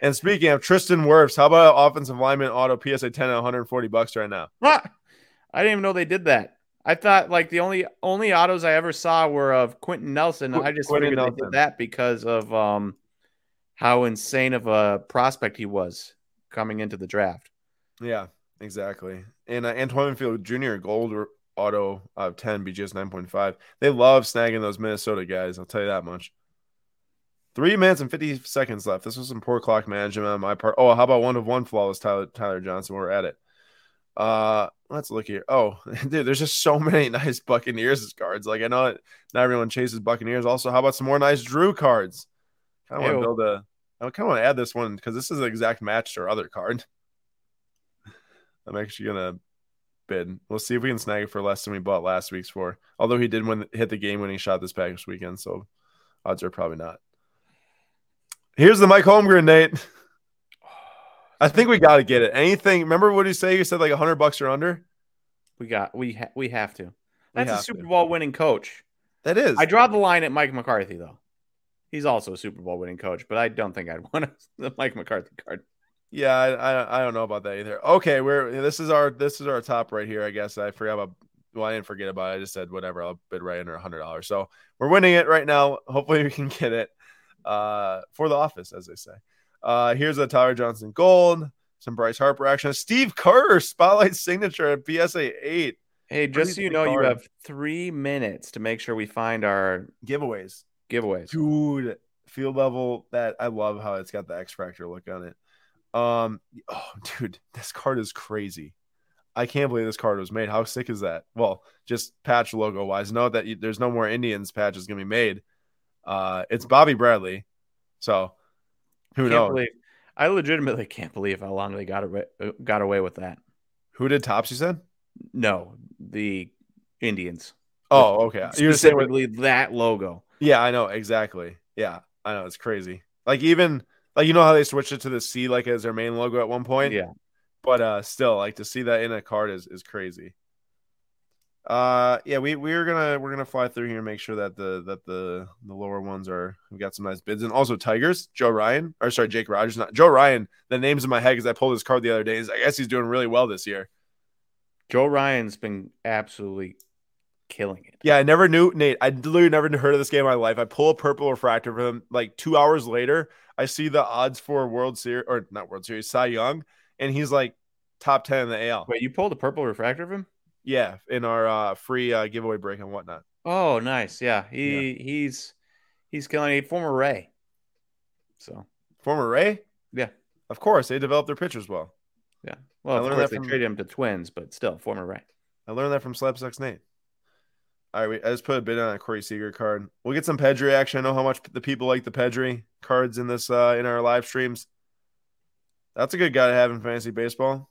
And speaking of Tristan Wirfs, how about offensive lineman auto PSA 10 at 140 bucks right now? Ah, I didn't even know they did that. I thought like the only only autos I ever saw were of Quenton Nelson. Qu- I just Quenton figured they Nelson. did that because of um how insane of a prospect he was coming into the draft. Yeah, exactly. And uh, Antoine Field Jr. gold auto of 10 BGS 9.5. They love snagging those Minnesota guys. I'll tell you that much. Three minutes and 50 seconds left. This was some poor clock management on my part. Oh, how about one of one flawless Tyler, Tyler Johnson? We're at it. Uh, let's look here. Oh, dude, there's just so many nice Buccaneers cards. Like I know it, not everyone chases Buccaneers. Also, how about some more nice Jrue cards? I want to build a. I kind of want to add this one because this is an exact match to our other card. I'm actually gonna bid. We'll see if we can snag it for less than we bought last week's for. Although he did win, hit the game winning shot this past weekend, so odds are probably not. Here's the Mike Holmgren, Nate. I think we got to get it. Anything? Remember what he say? You said like hundred bucks or under. We got we ha- we have to. That's a Super. Bowl winning coach. That is. I draw the line at Mike McCarthy though. He's also a Super Bowl winning coach, but I don't think I'd want a Mike McCarthy card. Yeah, I, I, I don't know about that either. Okay, we're this is our this is our top right here. I guess I forgot about. Well, I didn't forget about it. I just said whatever. I'll bid right under a hundred dollars. So we're winning it right now. Hopefully we can get it uh, for the office, as they say. Uh, here's a Tyler Johnson gold, some Bryce Harper action, Steve Kerr spotlight signature at PSA eight. Hey, just so you know, card. you have three minutes to make sure we find our giveaways. Giveaways, dude. Field level. That I love how it's got the X Factor look on it. Um, oh, dude, this card is crazy. I can't believe this card was made. How sick is that? Well, just patch logo wise, note that you, there's no more Indians patches gonna be made. Uh, it's Bobby Bradley, so who knows? Believe, I legitimately can't believe how long they got away, got away with that. Who did Topps? You said no, the Indians. Oh, okay. You're specifically that logo. Yeah, I know exactly. Yeah, I know it's crazy. Like even like you know how they switched it to the C like as their main logo at one point. Yeah, but uh, still, like to see that in a card is is crazy. Uh, yeah, we we're gonna we're gonna fly through here and make sure that the that the the lower ones are we got some nice bids and also Tigers Joe Ryan or sorry Jake Rogers not Joe Ryan the name's in my head because I pulled his card the other day. I guess he's doing really well this year. Joe Ryan's been absolutely killing it. Yeah, I never knew Nate. I literally never heard of this game in my life. I pull a purple refractor for him. Like two hours later, I see the odds for World Series or not World Series Cy Young, and he's like top ten in the AL. Wait, you pulled a purple refractor of him? Yeah, in our uh, free uh, giveaway break and whatnot. Oh, nice. Yeah, he yeah. he's he's killing a former Ray. So former Ray. Yeah, of course they developed their pitchers well. Yeah, well, of course they from... traded him to Twins, but still former Ray. I learned that from Slabstox Nate. All right, I just put a bid on a Corey Seager card. We'll get some Pedri action. I know how much the people like the Pedri cards in this uh, in our live streams. That's a good guy to have in fantasy baseball.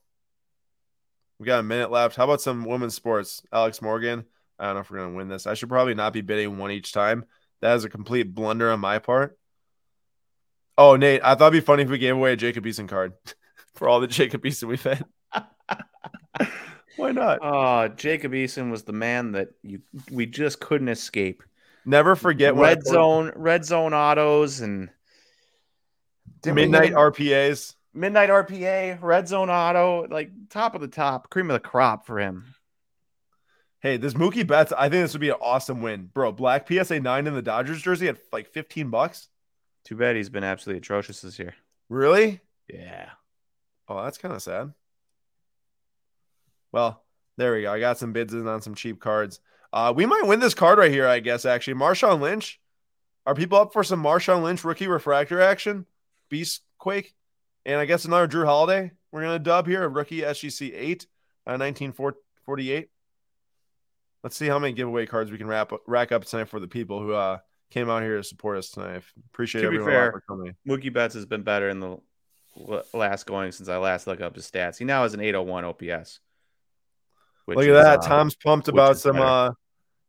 We got a minute left. How about some women's sports? Alex Morgan. I don't know if we're gonna win this. I should probably not be bidding one each time. That is a complete blunder on my part. Oh, Nate, I thought it'd be funny if we gave away a Jacob Eason card for all the Jacob Eason we've had. Why not? Oh, Jacob Eason was the man that you we just couldn't escape. Never forget red zone, red zone autos, and midnight RPAs. Midnight RPA, red zone auto, like top of the top, cream of the crop for him. Hey, this Mookie Betts, I think this would be an awesome win, bro. Black PSA nine in the Dodgers jersey at like fifteen bucks. Too bad he's been absolutely atrocious this year. Really? Yeah. Oh, that's kind of sad. Well, there we go. I got some bids in on some cheap cards. Uh, we might win this card right here, I guess, actually. Marshawn Lynch. Are people up for some Marshawn Lynch rookie refractor action? Beast Quake. And I guess another Jrue Holiday. We're going to dub here a rookie SGC 8, uh, 1948. Let's see how many giveaway cards we can wrap rack up tonight for the people who uh, came out here to support us tonight. Appreciate to everyone fair, Mookie Betts has been better in the last going since I last looked up his stats. He now has an 801 OPS. Look at that. Uh, Tom's pumped about some. Uh,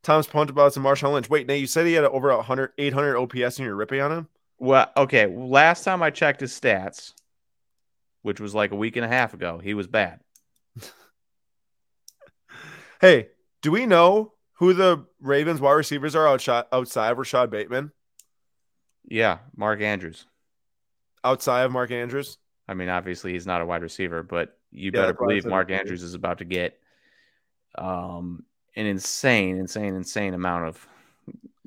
Tom's pumped about some Marshawn Lynch. Wait, Nate, you said he had over 100, 800 OPS and you're ripping on him? Well, okay. Last time I checked his stats, which was like a week and a half ago, he was bad. hey, do we know who the Ravens wide receivers are outside, outside of Rashod Bateman? Yeah, Mark Andrews. Outside of Mark Andrews? I mean, obviously he's not a wide receiver, but you yeah, better believe Mark Andrews is about to get um, an insane, insane, insane amount of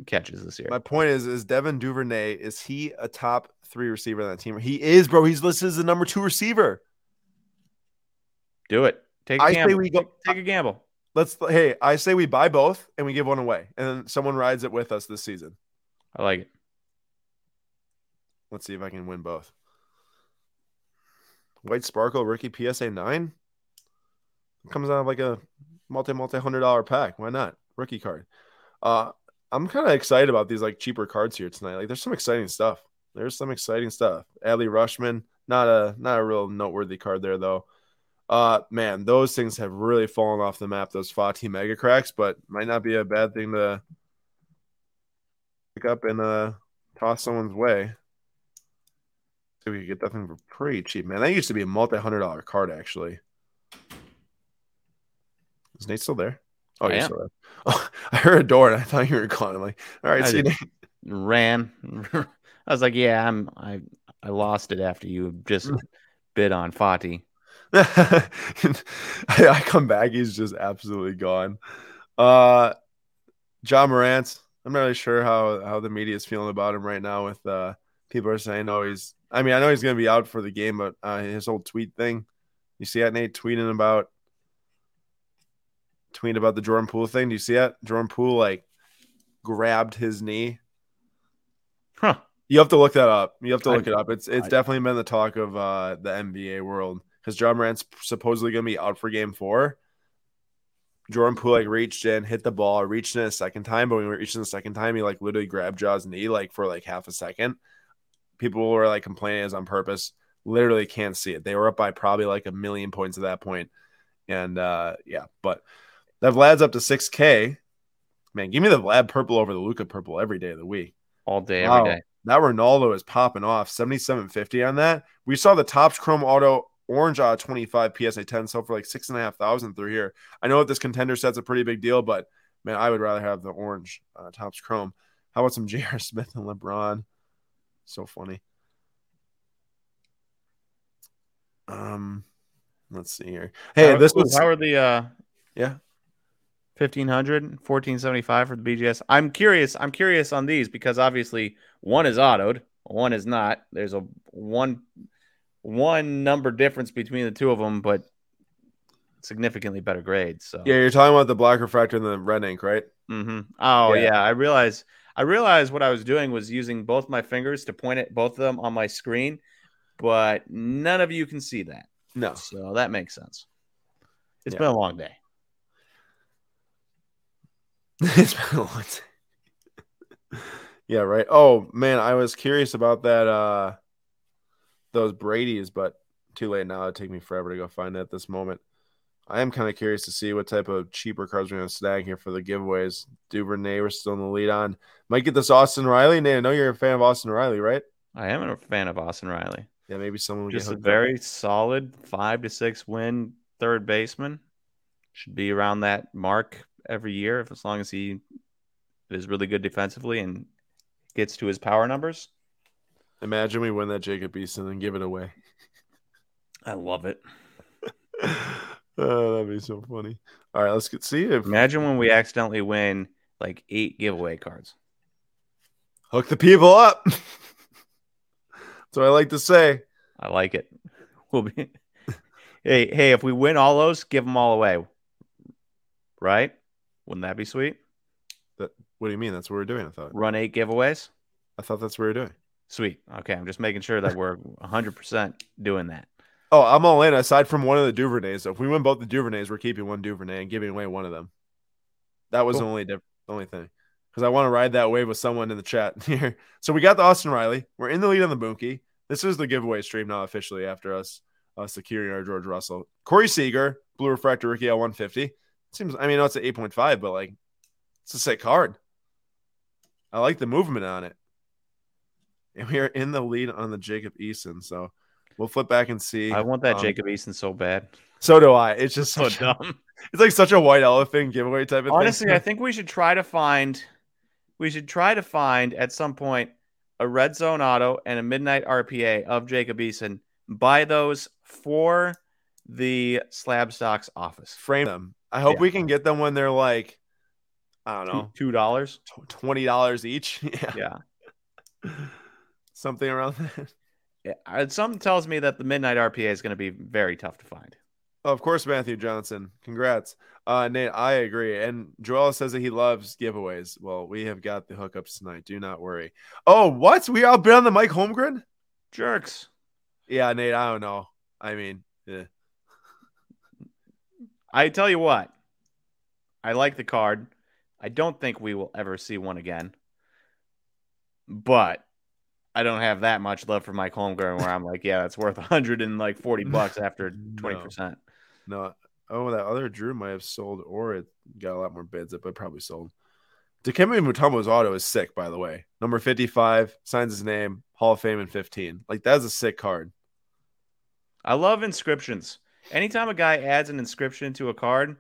catches this year. My point is, is Devin Duvernay is he a top three receiver on that team? He is, bro. He's listed as the number two receiver. Do it. Take a I gamble. Say we go, take, a gamble. Let's. Hey, I say we buy both and we give one away, and then someone rides it with us this season. I like it. Let's see if I can win both. White Sparkle rookie PSA nine comes out of like a multi multi hundred dollar pack. Why not? Rookie card. Uh, I'm kind of excited about these like cheaper cards here tonight. Like, there's some exciting stuff. There's some exciting stuff. Adley Rutschman, not a not a real noteworthy card there though. Uh, man, those things have really fallen off the map. Those Fati mega cracks, but might not be a bad thing to pick up and uh toss someone's way. So we could get that thing for pretty cheap, man. That used to be a multi hundred dollar card actually. Is Nate still there? Oh, I you're am. still there. Oh, I heard a door and I thought you were calling. I'm like, all right, I see Nate. ran. I was like, yeah, I'm I I lost it after you just bid on Fati. I, I come back, he's just absolutely gone. Uh Ja Morant, I'm not really sure how how the media is feeling about him right now. With uh people are saying, oh, he's. I mean, I know he's going to be out for the game, but uh, his whole tweet thing. You see that Nate tweeting about tweeting about the Jordan Poole thing? Do you see that Jordan Poole like grabbed his knee? Huh. You have to look that up. You have to look I- it up. It's it's I- definitely been the talk of uh, the NBA world because Ja Morant's supposedly going to be out for Game Four. Jordan Poole like reached in, hit the ball, reached in a second time, but when he reached in the second time, he like literally grabbed Ja's knee like for like half a second. People were like complaining it's on purpose. Literally can't see it. They were up by probably like a million points at that point. And uh yeah, but that Vlad's up to 6K. Man, give me the Vlad purple over the Luka purple every day of the week. All day, Wow. every day. That Ronaldo is popping off 7750 on that. We saw the Topps Chrome auto orange out 25 PSA 10 so for like six and a half thousand through here. I know that this contender set's a pretty big deal, but man, I would rather have the orange uh, Topps Chrome. How about some J.R. Smith and LeBron? So funny. Um, let's see here. Hey, How- this was how are the uh yeah. 1500 1475 for the BGS. I'm curious. I'm curious on these because obviously one is autoed, one is not. There's a one one number difference between the two of them, but significantly better grades. So Yeah, you're talking about the black refractor and the red ink, right? mm-hmm. Oh Yeah. yeah. I realized I realized what I was doing was using both my fingers to point at both of them on my screen, but none of you can see that. No. So that makes sense. It's Yeah. been a long day. It's been a long time. yeah, right. Oh man, I was curious about that uh those Brady's, but too late now. It'd take me forever to go find it at this moment. I am kind of curious to see what type of cheaper cards we're gonna snag here for the giveaways. Duvernay, we're still in the lead on. Might get this Austin Riley. Nate, I know you're a fan of Austin Riley, right? I am a fan of Austin Riley. Yeah, maybe someone will Just get a hooked up. very solid five to six win third baseman. Should be around that mark every year, if as long as he is really good defensively and gets to his power numbers. Imagine we win that Jacob Eason and give it away. I love it. oh, that'd be so funny. All right, let's get see if Imagine when we accidentally win like eight giveaway cards. hook the people up. That's what I like to say. I like it. We'll be hey hey if we win all those, give them all away. Right? Wouldn't that be sweet? That What do you mean? That's what we're doing. I thought. Run eight giveaways. I thought that's what we're doing. Sweet. Okay, I'm just making sure that we're 100% doing that. Oh, I'm all in. Aside from one of the Duvernays, so if we win both the Duvernays, we're keeping one Duvernay and giving away one of them. That was the only diff- only thing because I want to ride that wave with someone in the chat here. So we got the Austin Riley. We're in the lead on the Bunkie. This is the giveaway stream now officially after us uh, securing our George Russell. Corey Seager, Blue Refractor Rookie L 150. Seems I mean, it's an 8.5, but like it's a sick card. I like the movement on it. And we are in the lead on the Jacob Eason. So we'll flip back and see. I want that Um, Jacob Eason so bad. So do I. It's just So dumb. it's like such a white elephant giveaway type of Honestly, thing. Honestly, I think we should try to find we should try to find at some point a red zone auto and a midnight RPA of Jacob Eason. Buy those for the Slabstox office. frame them. I hope Yeah. we can get them when they're like, I don't know, Two dollars. twenty dollars each. yeah, Yeah. something around that. Yeah, Something tells me that the midnight RPA is going to be very tough to find. Of course, Matthew Johnson. Congrats, uh, Nate. I agree. And Joel says that he loves giveaways. Well, we have got the hookups tonight. Do not worry. Oh, what? We all been on the Mike Holmgren? Jerks. Yeah, Nate. I don't know. I mean, yeah. I tell you what, I like the card. I don't think we will ever see one again. But I don't have that much love for Mike Holmgren where I'm like, yeah, that's worth 140 bucks after 20%. No. Oh, that other Jrue might have sold, or it got a lot more bids, but probably sold. Dikembe Mutombo's auto is sick, by the way. Number 55, signs his name, Hall of Fame in 15. Like, that's a sick card. I love inscriptions. Anytime a guy adds an inscription to a card,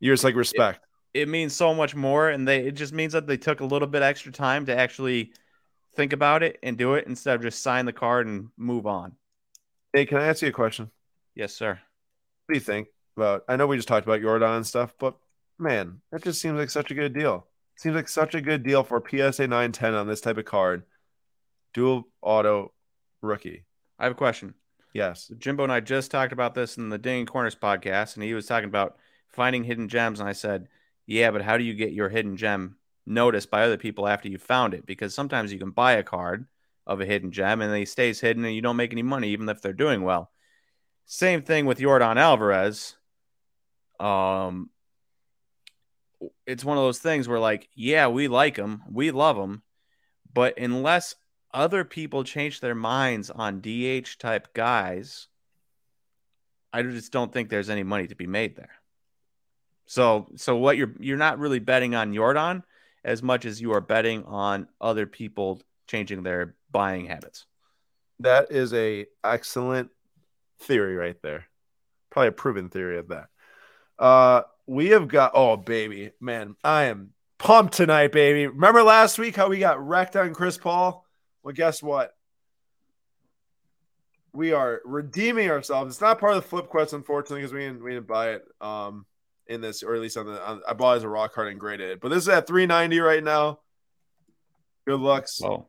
You're just like, respect. it means so much more, and they it just means that they took a little bit extra time to actually think about it and do it instead of just sign the card and move on. Hey, can I ask you a question? Yes, sir. What do you think about? I know we just talked about Yordan and stuff, but man, that just seems like such a good deal. Seems like such a good deal for PSA 910 on this type of card. Dual auto rookie. I have a question. Yes. Jimbo and I just talked about this in the Dinging Corners podcast, and he was talking about finding hidden gems. And I said, Yeah, but how do you get your hidden gem noticed by other people after you found it? Because sometimes you can buy a card of a hidden gem and he stays hidden and you don't make any money, even if they're doing well. Same thing with Yordan Alvarez. Um, it's one of those things where, like, yeah, we like him, we love him, but unless other people change their minds on DH type guys, I just don't think there's any money to be made there. So, so what you're you're not really betting on Yordan as much as you are betting on other people changing their buying habits. That is a excellent theory right there. Probably a proven theory of that. Uh, we have got oh baby, man, I am pumped tonight, baby. Remember last week how we got wrecked on Chris Paul? Well, guess what? We are redeeming ourselves. It's not part of the flip quest, unfortunately, because we didn't we didn't buy it um in this, or at least on the on, I bought it as a raw card and graded it. But this is at 390 right now. Good looks. Oh.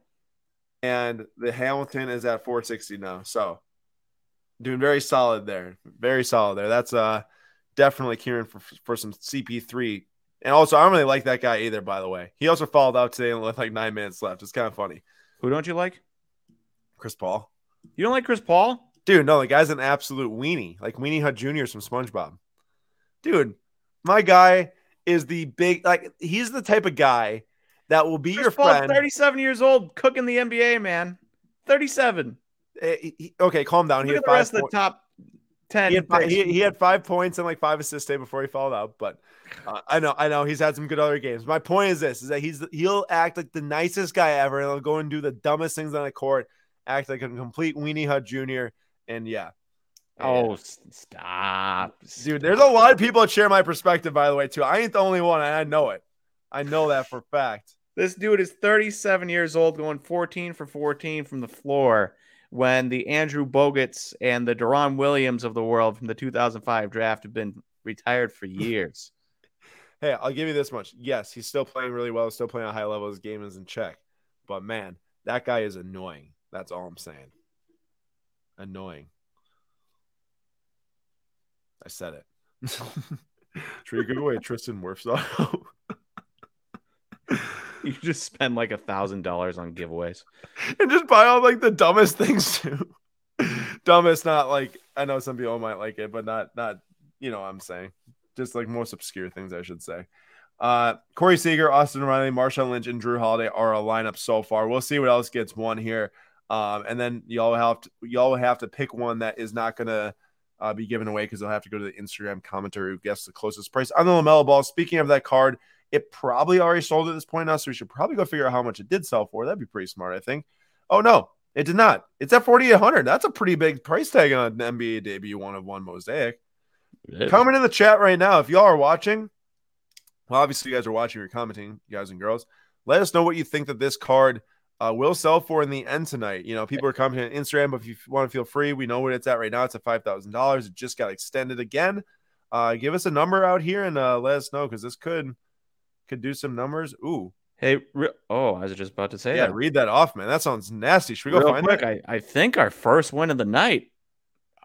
And the Hamilton is at 460 now. So doing very solid there. Very solid there. That's uh definitely Kieran for for some CP3. And also, I don't really like that guy either. By the way, he also followed out today and left like nine minutes left. It's kind of funny. Who don't you like? Chris Paul. You don't like Chris Paul? Dude, no, the guy's an absolute weenie, like Weenie Hut Jr. from SpongeBob. Dude, my guy is the big like he's the type of guy that will be Chris your Paul's friend. 37 years old, cooking the NBA, man. 37. Eh, he- he- okay, calm down. He had the five rest of the top 10. he had, five, he, had five points and like five assists today before he fouled out. But uh, I know, I know he's had some good other games. My point is this: is that he's he'll act like the nicest guy ever, and he'll go and do the dumbest things on the court, act like a complete weenie hut junior, and yeah. oh, s- stop. dude, there's a lot of people that share my perspective. By the way, too. I ain't the only one, and I know it. I know that for a fact. This dude is 37 years old, going 14 for 14 from the floor when the Andrew Bogut's and the Deron Williams of the world from the 2005 draft have been retired for years. Hey, I'll give you this much. Yes, he's still playing really well, still playing at a high level. His game is in check. But man, that guy is annoying. That's all I'm saying. Annoying. I said it. Should we give away Tristan Wirfs? Auto. You just spend like a thousand dollars on giveaways. and just buy all like the dumbest things too. dumbest, not like I know some people might like it, but not not you know what I'm saying. Just like most obscure things, I should say. Uh, Corey Seager, Austin Riley, Marshawn Lynch, and Jrue Holiday are a lineup so far. We'll see what else gets one here. Um, and then y'all have to y'all have to pick one that is not gonna uh, be given away because they'll have to go to the Instagram commenter who guesses the closest price on the LaMelo Ball. Speaking of that card, it probably already sold at this point now, so we should probably go figure out how much it did sell for. That'd be pretty smart, I think. Oh no, it did not. It's at forty eight hundred. That's a pretty big price tag on an NBA debut one of one mosaic. Comment in the chat right now if y'all are watching. Well, obviously you guys are watching. You're commenting, guys and girls. Let us know what you think that this card uh, will sell for in the end tonight. You know, people are commenting on Instagram, but if you want to feel free, we know what it's at right now. It's at five thousand dollars. It just got extended again. Uh, give us a number out here and uh, let us know because this could could do some numbers. Ooh, Hey, re- oh, I was just about to say yeah, that. read that off, man. That sounds nasty. Should we go Real find quick? I, I think our first win of the night.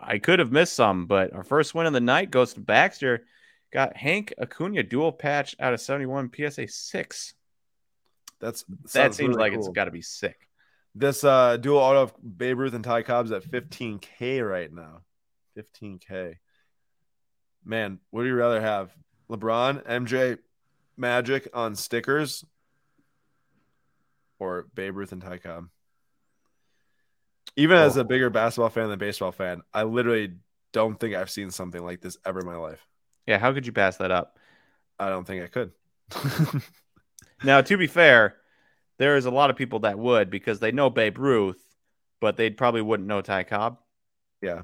I could have missed some, but our first win of the night goes to Baxter. Got Hank Acuna dual patch out of 71 PSA 6. That's That seems really like cool. it's got to be sick. This uh dual auto of Babe Ruth and Ty Cobb's at 15k right now. 15k. Man, what do you rather have? LeBron, MJ, Magic on stickers, or Babe Ruth and Ty Cobb? Even as Oh. a bigger basketball fan than baseball fan, I literally don't think I've seen something like this ever in my life. Yeah, how could you pass that up? I don't think I could. Now, to be fair, there is a lot of people that would because they know Babe Ruth, but they probably wouldn't know Ty Cobb. yeah.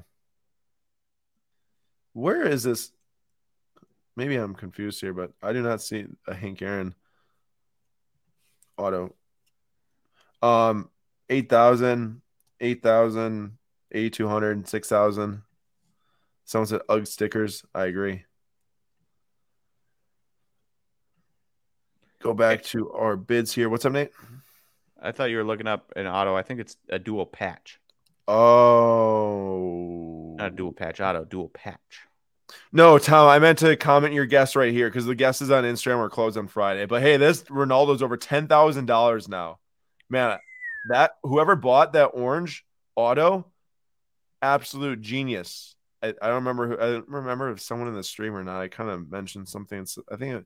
Where is this? maybe I'm confused here, but I do not see a Hank Aaron auto. Um, 8,000, 8,000, 8,200, 6,000. Someone said UGG stickers. I agree. Go back to our bids here. What's up, Nate? I thought you were looking up an auto. I think it's a dual patch. Oh, Not a dual patch auto, dual patch. no, Tom. I meant to comment your guess right here because the guesses on Instagram were closed on Friday. But hey, this Ronaldo's over ten thousand dollars now. Man, that whoever bought that orange auto, absolute genius. I, I don't remember who I don't remember if someone in the stream or not. I kind of mentioned something. I think it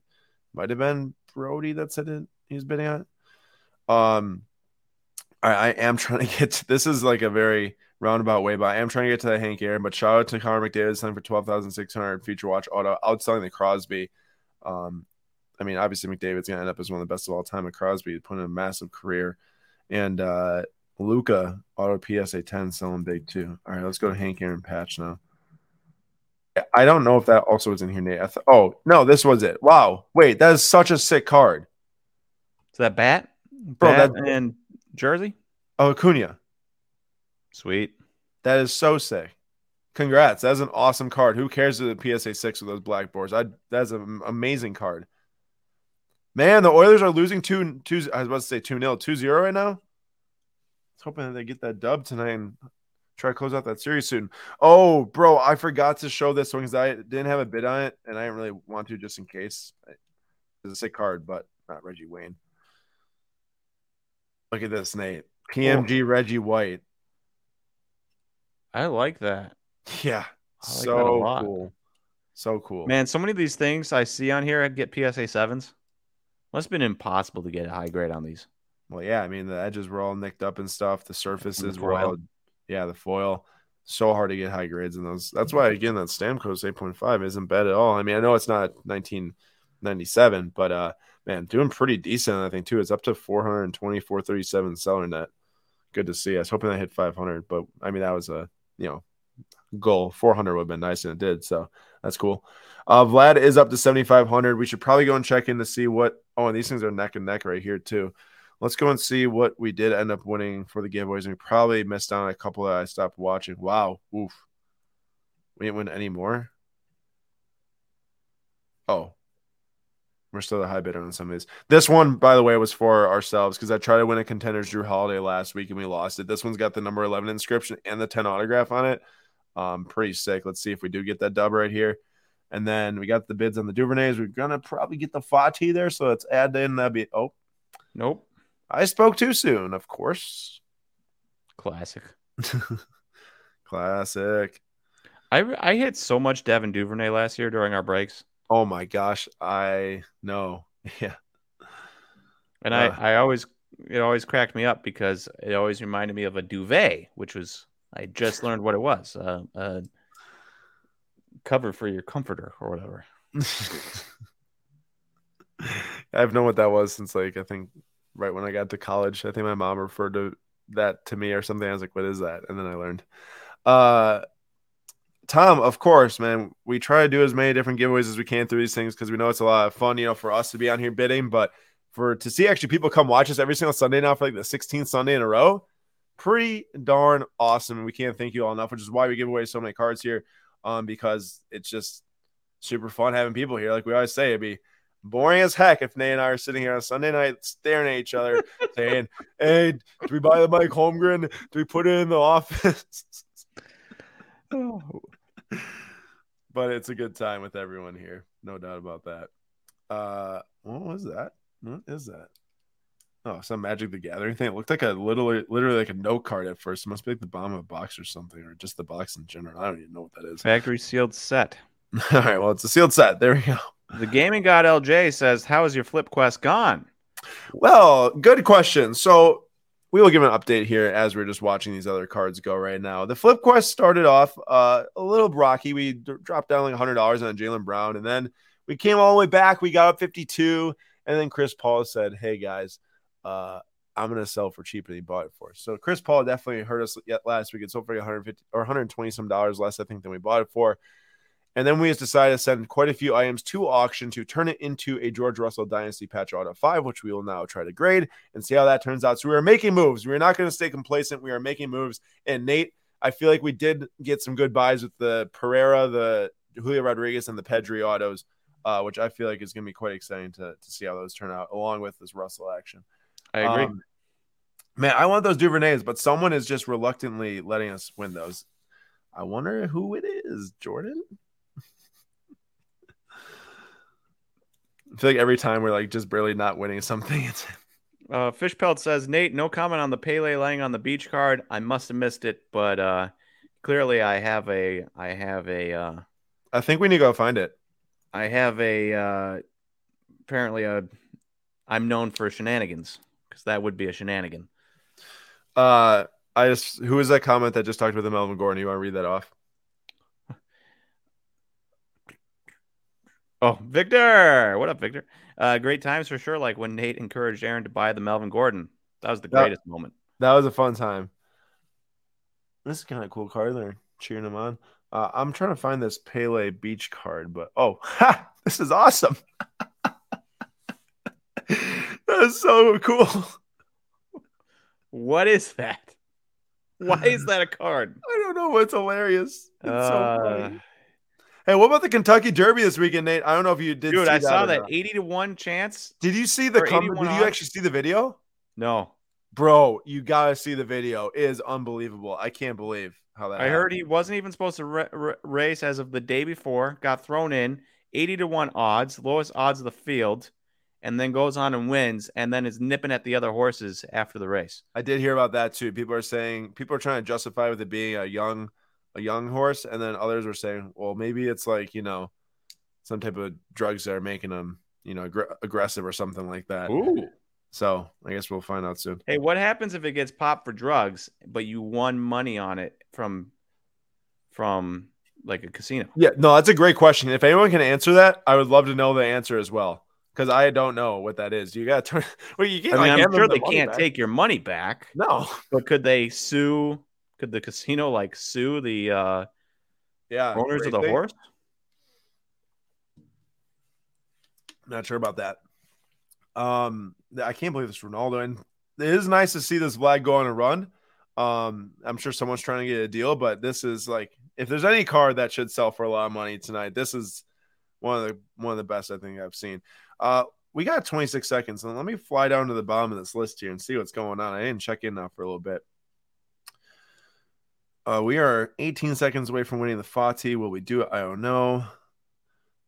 might have been Brody that said it. He's bidding on. it. Um, I, I am trying to get to this is like a very roundabout way, but I am trying to get to that Hank Aaron. But shout out to Connor McDavid selling for twelve thousand six hundred future watch auto, outselling the Crosby. Um, I mean, obviously McDavid's gonna end up as one of the best of all time. At Crosby put in a massive career, and uh, Luka auto PSA ten selling big too. All right, let's go to Hank Aaron patch now. I don't know if that also was in here, Nate. I th- oh no, this was it. Wow, wait, that is such a sick card. Is that bat? Bro, bat that- and jersey? Oh, Acuna. Sweet. That is so sick. Congrats. That's an awesome card. Who cares if the PSA 6 with those black boards? I that's an amazing card. Man, the Oilers are losing 2 2 I was about to say 2 0, 2 0 right now. I was hoping that they get that dub tonight and try to close out that series soon. Oh, bro, I forgot to show this one because I didn't have a bid on it and I didn't really want to just in case. It's a sick card, but not Reggie Wayne. Look at this, Nate. PMG oh. Reggie White. I like that. Yeah. I like that a so lot. cool. So cool. Man, so many of these things I see on here, I get PSA sevens. Must have been impossible to get a high grade on these. Well, yeah, I mean the edges were all nicked up and stuff. The surfaces were all yeah, the foil. So hard to get high grades in those. That's why again that Stamkos 8.5 isn't bad at all. I mean, I know it's not 1997, but uh man, doing pretty decent, I think too. It's up to 420, 437 seller net. Good to see. I was hoping I hit 500, but I mean that was a you know goal. 400 would have been nice and it did. So that's cool. Uh, Vlad is up to 7,500. We should probably go and check in to see what. Oh, and these things are neck and neck right here too. Let's go and see what we did end up winning for the giveaways. And we probably missed out on a couple that I stopped watching. Wow. Oof. We didn't win any more. Oh. We're still the high bidder on some of these. This one, by the way, was for ourselves because I tried to win a contenders Jrue Holiday last week and we lost it. This one's got the number 11 inscription and the 10 autograph on it. Um, pretty sick. Let's see if we do get that dub right here. And then we got the bids on the Duvernays. We're gonna probably get the Fati there, so let's add in that'd be oh, Nope. I spoke too soon, of course. Classic. Classic. I I hit so much Devin Duvernay last year during our breaks, Oh my gosh, I know. Yeah. and Uh. I I always it always cracked me up because it always reminded me of a duvet, which was I just learned what it was. Uh, uh cover for your comforter or whatever. I've known what that was since like I think right when I got to college. I think my mom referred to that to me or something. I was like, "What is that?" And then I learned. Uh, Tom, of course, man. We try to do as many different giveaways as we can through these things because we know it's a lot of fun, you know, for us to be on here bidding, but for to see actually people come watch us every single Sunday now for like the 16th Sunday in a row, pretty darn awesome. And we can't thank you all enough, which is why we give away so many cards here. Um, because it's just super fun having people here. Like we always say, it'd be boring as heck if Nate and I are sitting here on Sunday night staring at each other, saying, Hey, do we buy the Mike Holmgren? Do we put it in the office? oh. but it's a good time with everyone here. No doubt about that. Uh what was that? What is that? Oh, some Magic the Gathering thing. It looked like a literally literally like a note card at first. It must be like the bottom of a box or something, or just the box in general. I don't even know what that is. Factory sealed set. All right, well, it's a sealed set. There we go. The gaming god LJ says, "How is your flip quest gone?" Well, good question. So we will give an update here as we're just watching these other cards go right now. The flip quest started off uh, a little rocky. We d- dropped down like hundred dollars on Jaylen Brown, and then we came all the way back. We got up fifty two, and then Chris Paul said, "Hey guys, uh, I'm gonna sell for cheaper than he bought it for." So Chris Paul definitely hurt us yet last week. It sold for 150 or 120 some dollars less, I think, than we bought it for. And then we just decided to send quite a few items to auction to turn it into a George Russell Dynasty Patch Auto 5, which we will now try to grade and see how that turns out. So we are making moves. We are not going to stay complacent. We are making moves. And Nate, I feel like we did get some good buys with the Pereira, the Julio Rodriguez, and the Pedri autos, uh, which I feel like is going to be quite exciting to, to see how those turn out, along with this Russell action. I agree. Um, man, I want those Duvernays, but someone is just reluctantly letting us win those. I wonder who it is, Jordan. I feel like every time we're like just barely not winning something, it's Uh, Fishpelt says, Nate, no comment on the Pele laying on the beach card. I must have missed it, but uh, clearly I have a, I have a, uh, I think we need to go find it. I have a, uh, apparently a, I'm known for shenanigans because that would be a shenanigan. Uh, I just who was that comment that just talked about the Melvin Gordon? You want to read that off? Oh, Victor, what up, Victor? Uh, great times for sure. Like when Nate encouraged Aaron to buy the Melvin Gordon, that was the greatest moment. That was a fun time. This is kind of cool card. They're cheering him on. Uh, I'm trying to find this Pele Beach card, but oh, ha, this is awesome. is so cool. What is that? Why is that a card? I don't know what's hilarious. It's so Uh, funny. Hey, what about the Kentucky Derby this weekend, Nate? I don't know if you did. dude, I saw that. 80 to 1 chance. Did you see the? 81 Did you actually see the video? No, Bro, you gotta see the video. It is unbelievable. I can't believe how that. I heard he wasn't even supposed to ra- race as of the day before, got thrown in 80 to 1 odds, lowest odds of the field, and then goes on and wins, and then is nipping at the other horses after the race. I did hear about that too. People are saying people are trying to justify with it being a young, a young horse, and then others were saying, well, maybe it's like you know, some type of drugs that are making them, you know, aggr- aggressive or something like that. Ooh. So I guess we'll find out soon. Hey, what happens if it gets popped for drugs, but you won money on it from from like a casino? Yeah, no, that's a great question. If anyone can answer that, I would love to know the answer as well. Because I don't know what that is. You got to turn. Well, you I can't. mean, like, I'm sure the they can't back. take your money back, No. but could they sue? Could the casino like sue the uh, Yeah. owners of the thing. horse? Not sure about that. Um, I can't believe this Ronaldo, and it is nice to see this Vlad go on a run. Um, I'm sure someone's trying to get a deal, but this is like if there's any card that should sell for a lot of money tonight, this is one of the one of the best I think I've seen. Uh, we got 26 seconds, and let me fly down to the bottom of this list here and see what's going on. I didn't check in now for a little bit. Uh, we are 18 seconds away from winning the Fati. Will we do it? I don't know.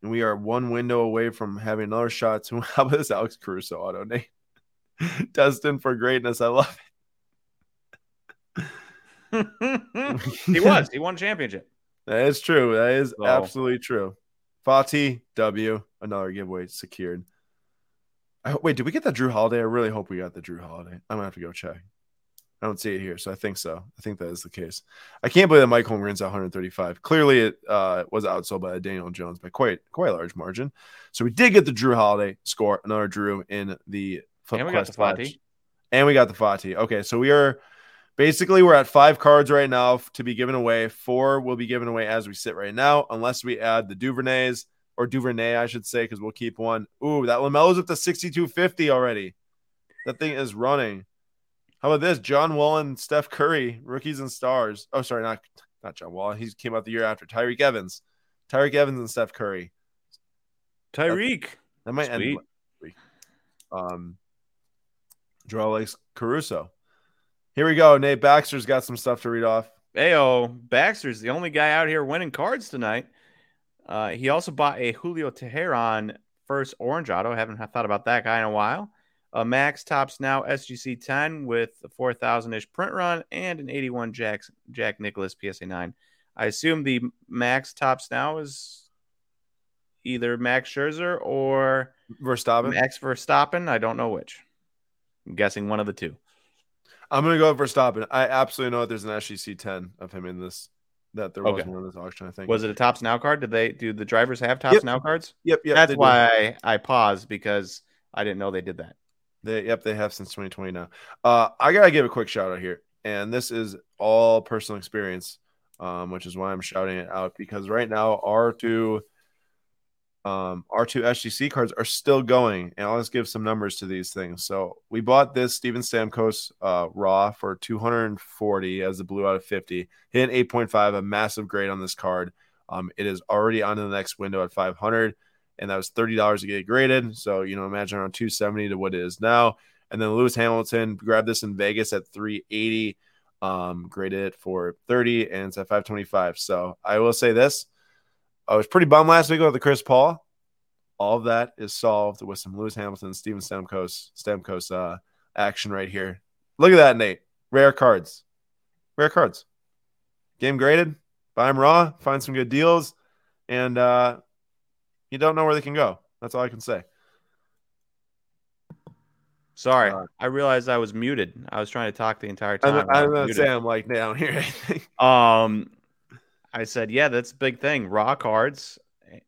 And we are one window away from having another shot. To how about this Alex Caruso auto name? Destined for greatness. I love it. he was. He won championship. That is true. That is So- absolutely true. Fati W, another giveaway secured. I, wait, did we get the Jrue Holiday? I really hope we got the Jrue Holiday. I'm gonna have to go check. I don't see it here, so I think so. I think that is the case. I can't believe that Mike Holmgren's at 135. Clearly, it uh, was outsold by Daniel Jones by quite quite a large margin. So we did get the Jrue Holiday score, another Jrue in the Flip And we got Quest the Fati. and we got the Fati. Okay, so we are basically we're at five cards right now to be given away. Four will be given away as we sit right now, unless we add the Duvernays or Duvernay, I should say, because we'll keep one. Ooh, that Lamelo's up to 6250 already. That thing is running. How about this? John Wall and Steph Curry, rookies and stars. Oh, sorry, not not John Wall. He came out the year after. Tyreke Evans. Tyreke Evans and Steph Curry. Tyreke. That might Sweet. end. Um, Joel Alex Caruso. Here we go. Nate Baxter's got some stuff to read off. Ayo, Baxter's the only guy out here winning cards tonight. Uh, he also bought a Julio Teheran first orange auto. Haven't thought about that guy in a while. A Max Topps now SGC 10 with a 4,000 ish print run and an 81 Jack, Jack Nicklaus PSA 9. I assume the Max Topps now is either Max Scherzer or Verstappen. Max Verstappen. I don't know which. I'm guessing one of the two. I'm gonna go with Verstappen. I absolutely know that there's an SGC 10 of him in this. That there was Okay. one in this auction. I think. Was it a Topps now card? Did they do the drivers have Topps Yep. now cards? Yep. Yep. That's why I, I paused because I didn't know they did that. They yep, they have since 2020 now. Uh, I gotta give a quick shout out here, and this is all personal experience. um, which is why I'm shouting it out because right now our two um, our two SGC cards are still going, and I'll just give some numbers to these things. So we bought this Steven Stamkos uh, raw for 240 as a blue out of 50, hit 8.5, a massive grade on this card. Um, it is already on the next window at 500, and that was $30 to get graded. So you know, imagine around 270 to what it is now. And then Lewis Hamilton grabbed this in Vegas at 380, um, graded it for 30, and it's at 525. So I will say this I was pretty bummed last week with the Chris Paul. All of that is solved with some Lewis Hamilton, Steven Stamkos, Stamkos uh, action right here. Look at that, Nate. Rare cards. Rare cards. Game graded. Buy them raw. Find some good deals. And uh, you don't know where they can go. That's all I can say. Sorry, uh, I realized I was muted. I was trying to talk the entire time. I'm, I'm not saying I'm like down here. anything. Um, I said, yeah, that's a big thing. Raw cards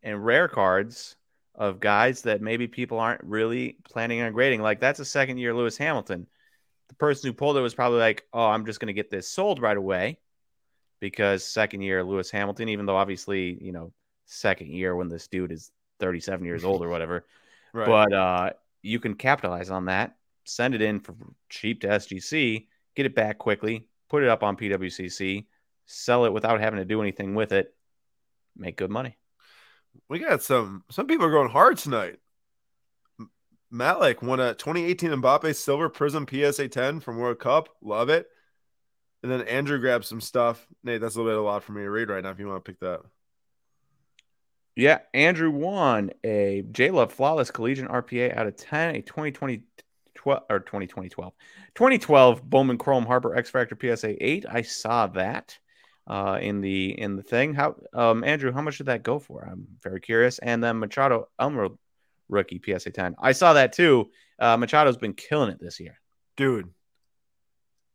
and rare cards of guys that maybe people aren't really planning on grading. Like that's a second year Lewis Hamilton. The person who pulled it was probably like, oh, I'm just going to get this sold right away because second year Lewis Hamilton, even though obviously, you know, second year when this dude is 37 years old or whatever. right. But uh, you can capitalize on that, send it in for cheap to SGC, get it back quickly, put it up on PWCC sell it without having to do anything with it, make good money. We got some some people are going hard tonight. Malik won a 2018 Mbappe Silver Prism PSA 10 from World Cup. Love it. And then Andrew grabbed some stuff. Nate, that's a little bit a lot for me to read right now if you want to pick that. Yeah, Andrew won a J Love Flawless Collegiate RPA out of 10, a 2020 12 or 2012 2012 Bowman Chrome Harper X Factor PSA 8. I saw that uh, in the in the thing. How um, Andrew, how much did that go for? I'm very curious. And then Machado Elmer rookie PSA 10. I saw that too. Uh, Machado's been killing it this year, dude.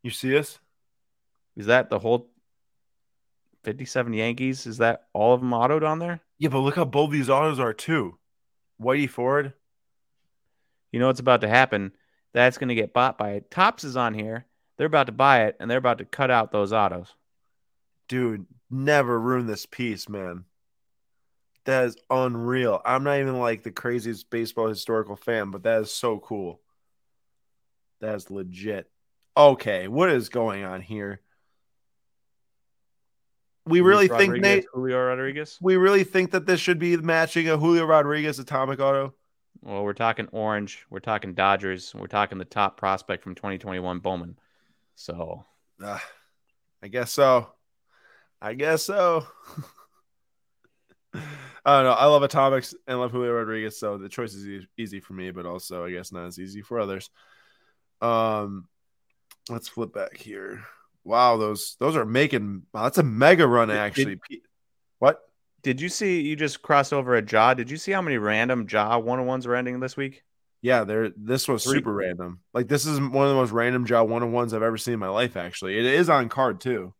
You see us? Is that the whole 57 Yankees? Is that all of them autoed on there? Yeah, but look how bold these autos are too. Whitey Ford. You know what's about to happen? That's going to get bought by it. Topps is on here. They're about to buy it, and they're about to cut out those autos dude, never ruin this piece, man. That is unreal. I'm not even like the craziest baseball historical fan, but that is so cool. That is legit. Okay, what is going on here? We really think Nate Julio Rodriguez. We really think that this should be matching a Julio Rodriguez atomic auto. Well, we're talking orange. We're talking Dodgers. We're talking the top prospect from 2021, Bowman. So, uh, I guess so. I guess so. I don't know. I love Atomics and love Julio Rodriguez, so the choice is easy, easy for me, but also I guess not as easy for others. Um, let's flip back here. Wow, those those are making. Wow, that's a mega run actually. Did, what? Did you see? You just crossed over a Ja. Did you see how many random Ja one on ones are ending this week? Yeah, there. This was Three. super random. Like this is one of the most random Ja one on ones I've ever seen in my life. Actually, it is on card too.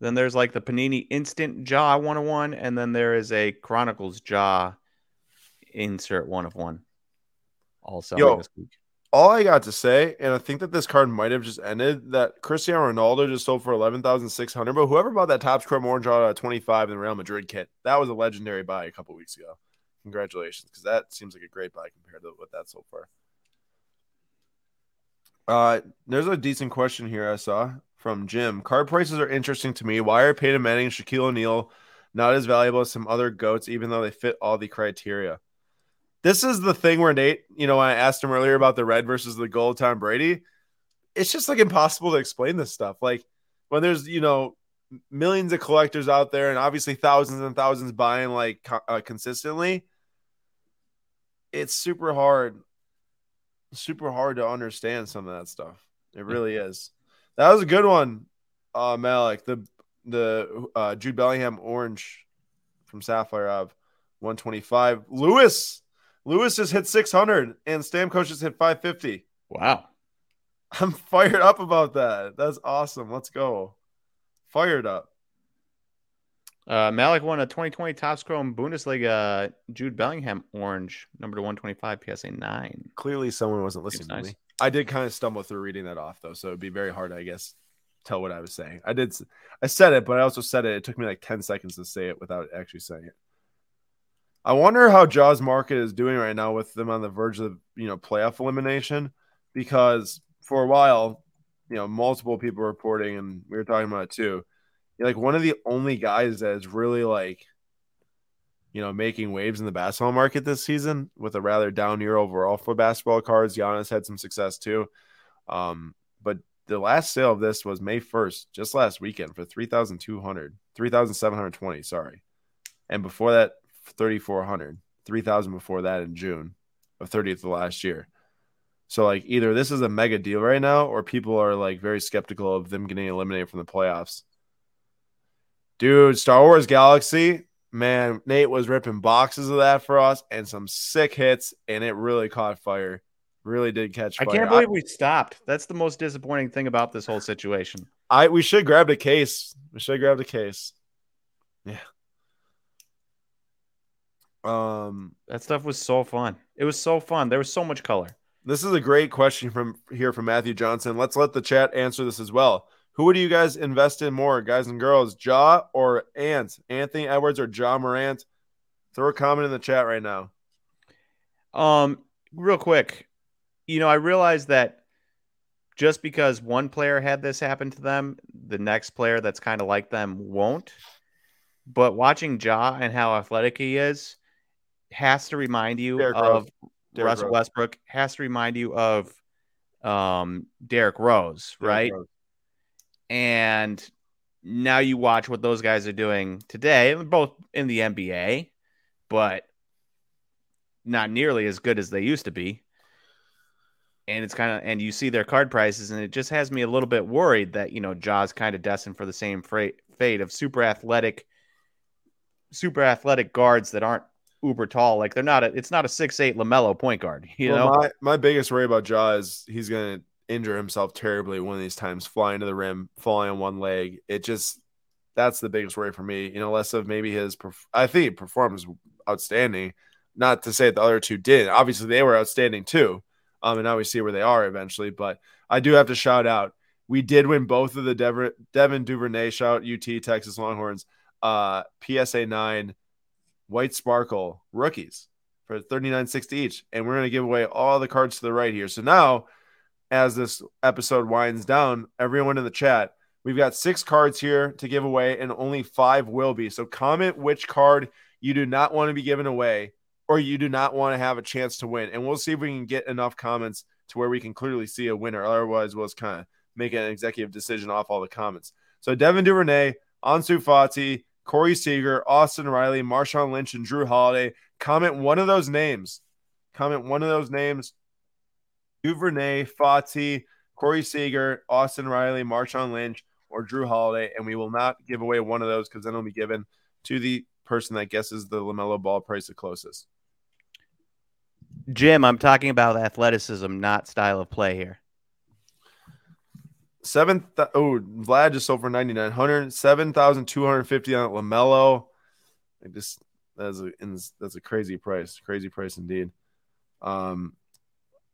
Then there's like the Panini Instant Ja 101, and then there is a Chronicles Ja insert one of one. Also, Yo, this week. all I got to say, and I think that this card might have just ended that Cristiano Ronaldo just sold for eleven thousand six hundred. But whoever bought that Topps Chrome Orange at twenty five in the Real Madrid kit, that was a legendary buy a couple weeks ago. Congratulations, because that seems like a great buy compared to what that sold for. Uh, there's a decent question here I saw from Jim. Card prices are interesting to me. Why are Peyton Manning and Shaquille O'Neal not as valuable as some other goats, even though they fit all the criteria? This is the thing where Nate, you know, I asked him earlier about the red versus the gold Tom Brady. It's just like impossible to explain this stuff. Like when there's, you know, millions of collectors out there and obviously thousands and thousands buying like uh, consistently, it's super hard, super hard to understand some of that stuff. It really is. That was a good one, uh, Malik. The the uh, Jude Bellingham orange from Sapphire of 125. Lewis Lewis just hit 600 and Stamkos just hit 550. Wow. I'm fired up about that. That's awesome. Let's go. Fired up. Uh, Malik won a 2020 top Topps Chrome Bundesliga Jude Bellingham orange, number to 125 PSA 9. Clearly, someone wasn't listening to me. I did kind of stumble through reading that off though, so it'd be very hard, I guess, tell what I was saying. I did. I said it, but I also said it. It took me like ten seconds to say it without actually saying it. I wonder how Ja's market is doing right now with them on the verge of you know playoff elimination, because for a while, you know, multiple people reporting, and we were talking about it too. You're like one of the only guys that is really like, you know, making waves in the basketball market this season with a rather down year overall for basketball cards. Giannis had some success too. Um, but the last sale of this was May 1st, just last weekend for 3,200, 3,720, sorry. And before that, 3,400, 3,000 before that in June of 30th of last year. So like either this is a mega deal right now, or people are like very skeptical of them getting eliminated from the playoffs. Dude, Star Wars Galaxy, man, Nate was ripping boxes of that for us and some sick hits, and it really caught fire. Really did catch fire. I can't believe I, we stopped. That's the most disappointing thing about this whole situation. I we should grab the case. We should grab the case. Yeah. Um, that stuff was so fun. It was so fun. There was so much color. This is a great question from here from Matthew Johnson. Let's let the chat answer this as well. Who would you guys invest in more, guys and girls? Ja or Ant? Anthony Edwards or Ja Morant? Throw a comment in the chat right now. Um, real quick, you know, I realize that just because one player had this happen to them, the next player that's kind of like them won't. But watching Ja and how athletic he is, has to remind you Derrick of Rose. Russell Rose. Westbrook, has to remind you of um, Derrick Rose, Derrick right? Rose. And now you watch what those guys are doing today, both in the NBA, but not nearly as good as they used to be. And it's kind of, and you see their card prices, and it just has me a little bit worried that, you know, Ja's kind of destined for the same fate of super athletic, super athletic guards that aren't uber tall. Like they're not a, it's not a six eight Lamelo point guard. You well, know, my, my biggest worry about Ja is he's gonna injure himself terribly one of these times, flying to the rim, falling on one leg. It just that's the biggest worry for me. You know, less of maybe his. I think performs outstanding. Not to say the other two did. Obviously, they were outstanding too. Um, and now we see where they are eventually. But I do have to shout out. We did win both of the Devin, Devin Duvernay shout UT Texas Longhorns uh, PSA nine White Sparkle rookies for 39.60 each. And we're going to give away all the cards to the right here. So now, as this episode winds down, everyone in the chat, we've got six cards here to give away, and only five will be. So comment which card you do not want to be given away or you do not want to have a chance to win. And we'll see if we can get enough comments to where we can clearly see a winner. Otherwise, we'll just kind of make an executive decision off all the comments. So Devin Duvernay, Ansu Fati, Corey Seager, Austin Riley, Marshawn Lynch, and Jrue Holiday. Comment one of those names. Comment one of those names. Duvernay, Fati, Corey Seager, Austin Riley, Marshawn Lynch, or Jrue Holiday, and we will not give away one of those because then it'll be given to the person that guesses the Lamelo Ball price the closest. Jim, I'm talking about athleticism, not style of play here. Seven. Th- oh, Vlad just sold for ninety nine hundred. Seven thousand two hundred fifty on Lamelo. Like this, that's a that's a crazy price. Crazy price indeed. Um,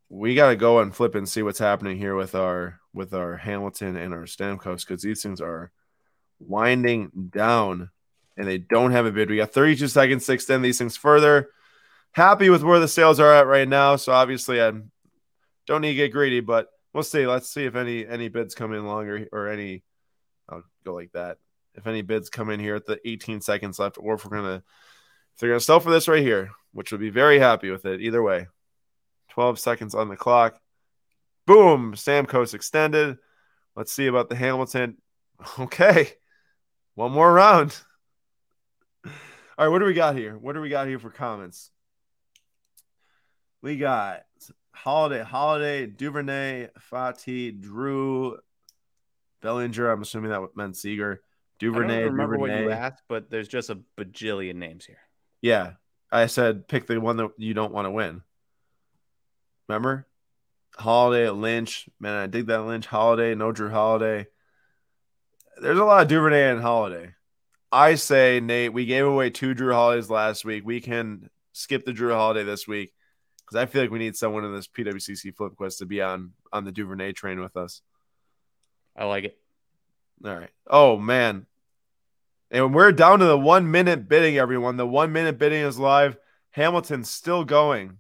we got to go and flip and see what's happening here with our with our Hamilton and our Stamkos because these things are winding down and they don't have a bid. We got 32 seconds to extend these things further. Happy with where the sales are at right now. So obviously I don't need to get greedy, but we'll see. Let's see if any any bids come in longer or any. I'll go like that. If any bids come in here at the 18 seconds left, or if we're gonna if they're gonna sell for this right here, which would be very happy with it either way. 12 seconds on the clock. Boom, Stamkos extended. Let's see about the Hamilton. Okay, one more round. All right, what do we got here? What do we got here for comments? We got Holiday, Holiday, Duvernay, Fati, Jrue, Bellinger. I'm assuming that meant Seager. Duvernay. I don't remember Duvernay. what you asked, but there's just a bajillion names here. Yeah, I said pick the one that you don't want to win. Remember, Holiday, at Lynch. Man, I dig that Lynch. Holiday, no Jrue Holiday. There's a lot of Duvernay and Holiday. I say, Nate, we gave away two Drew Holidays last week. We can skip the Jrue Holiday this week because I feel like we need someone in this PWCC flip quest to be on on the Duvernay train with us. I like it. All right. Oh man. And we're down to the one minute bidding, everyone. The one minute bidding is live. Hamilton's still going.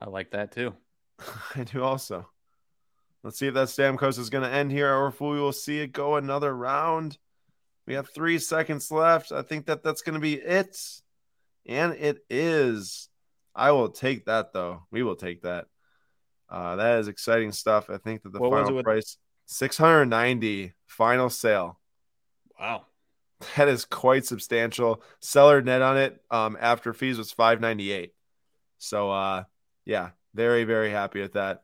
I like that too. I do also. Let's see if that Stamkos is going to end here, or if we will see it go another round. We have three seconds left. I think that that's going to be it, and it is. I will take that though. We will take that. Uh, that is exciting stuff. I think that the What final with- price six hundred ninety final sale. Wow. That is quite substantial. Seller net on it um, after fees was five ninety eight. So uh, yeah, very very happy with that.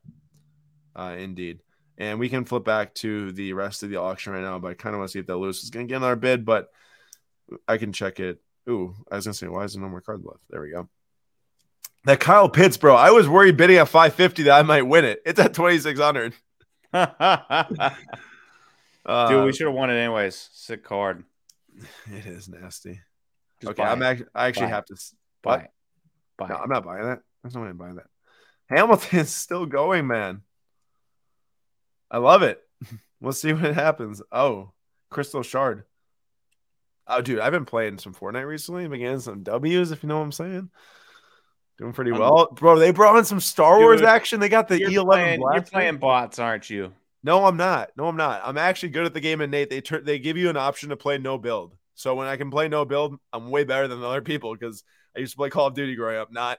Uh, indeed. And we can flip back to the rest of the auction right now, but I kind of want to see if that Lewis is going to get another bid, but I can check it. Ooh, I was going to say, why is there no more cards left? There we go. That Kyle Pitts, bro. I was worried bidding at 550 that I might win it. It's at 2600. Dude, Uh, we should have won it anyways. Sick card. it is nasty. Just okay, I'm actually, I actually Buy have to. buy what? Buy No. I'm not buying that. There's no way I'm buying that. Hamilton's still going, man. I love it. We'll see what happens. Oh, Crystal Shard. Oh, dude, I've been playing some Fortnite recently. Been getting some W's, if you know what I'm saying. Doing pretty well, bro. They brought in some Star Wars Dude, action. They got the E11 playing, you're playing bots, aren't you? No, I'm not. No, I'm not. I'm actually good at the game. And Nate, they turn they give you an option to play no build. So when I can play no build, I'm way better than other people because I used to play Call of Duty growing up, not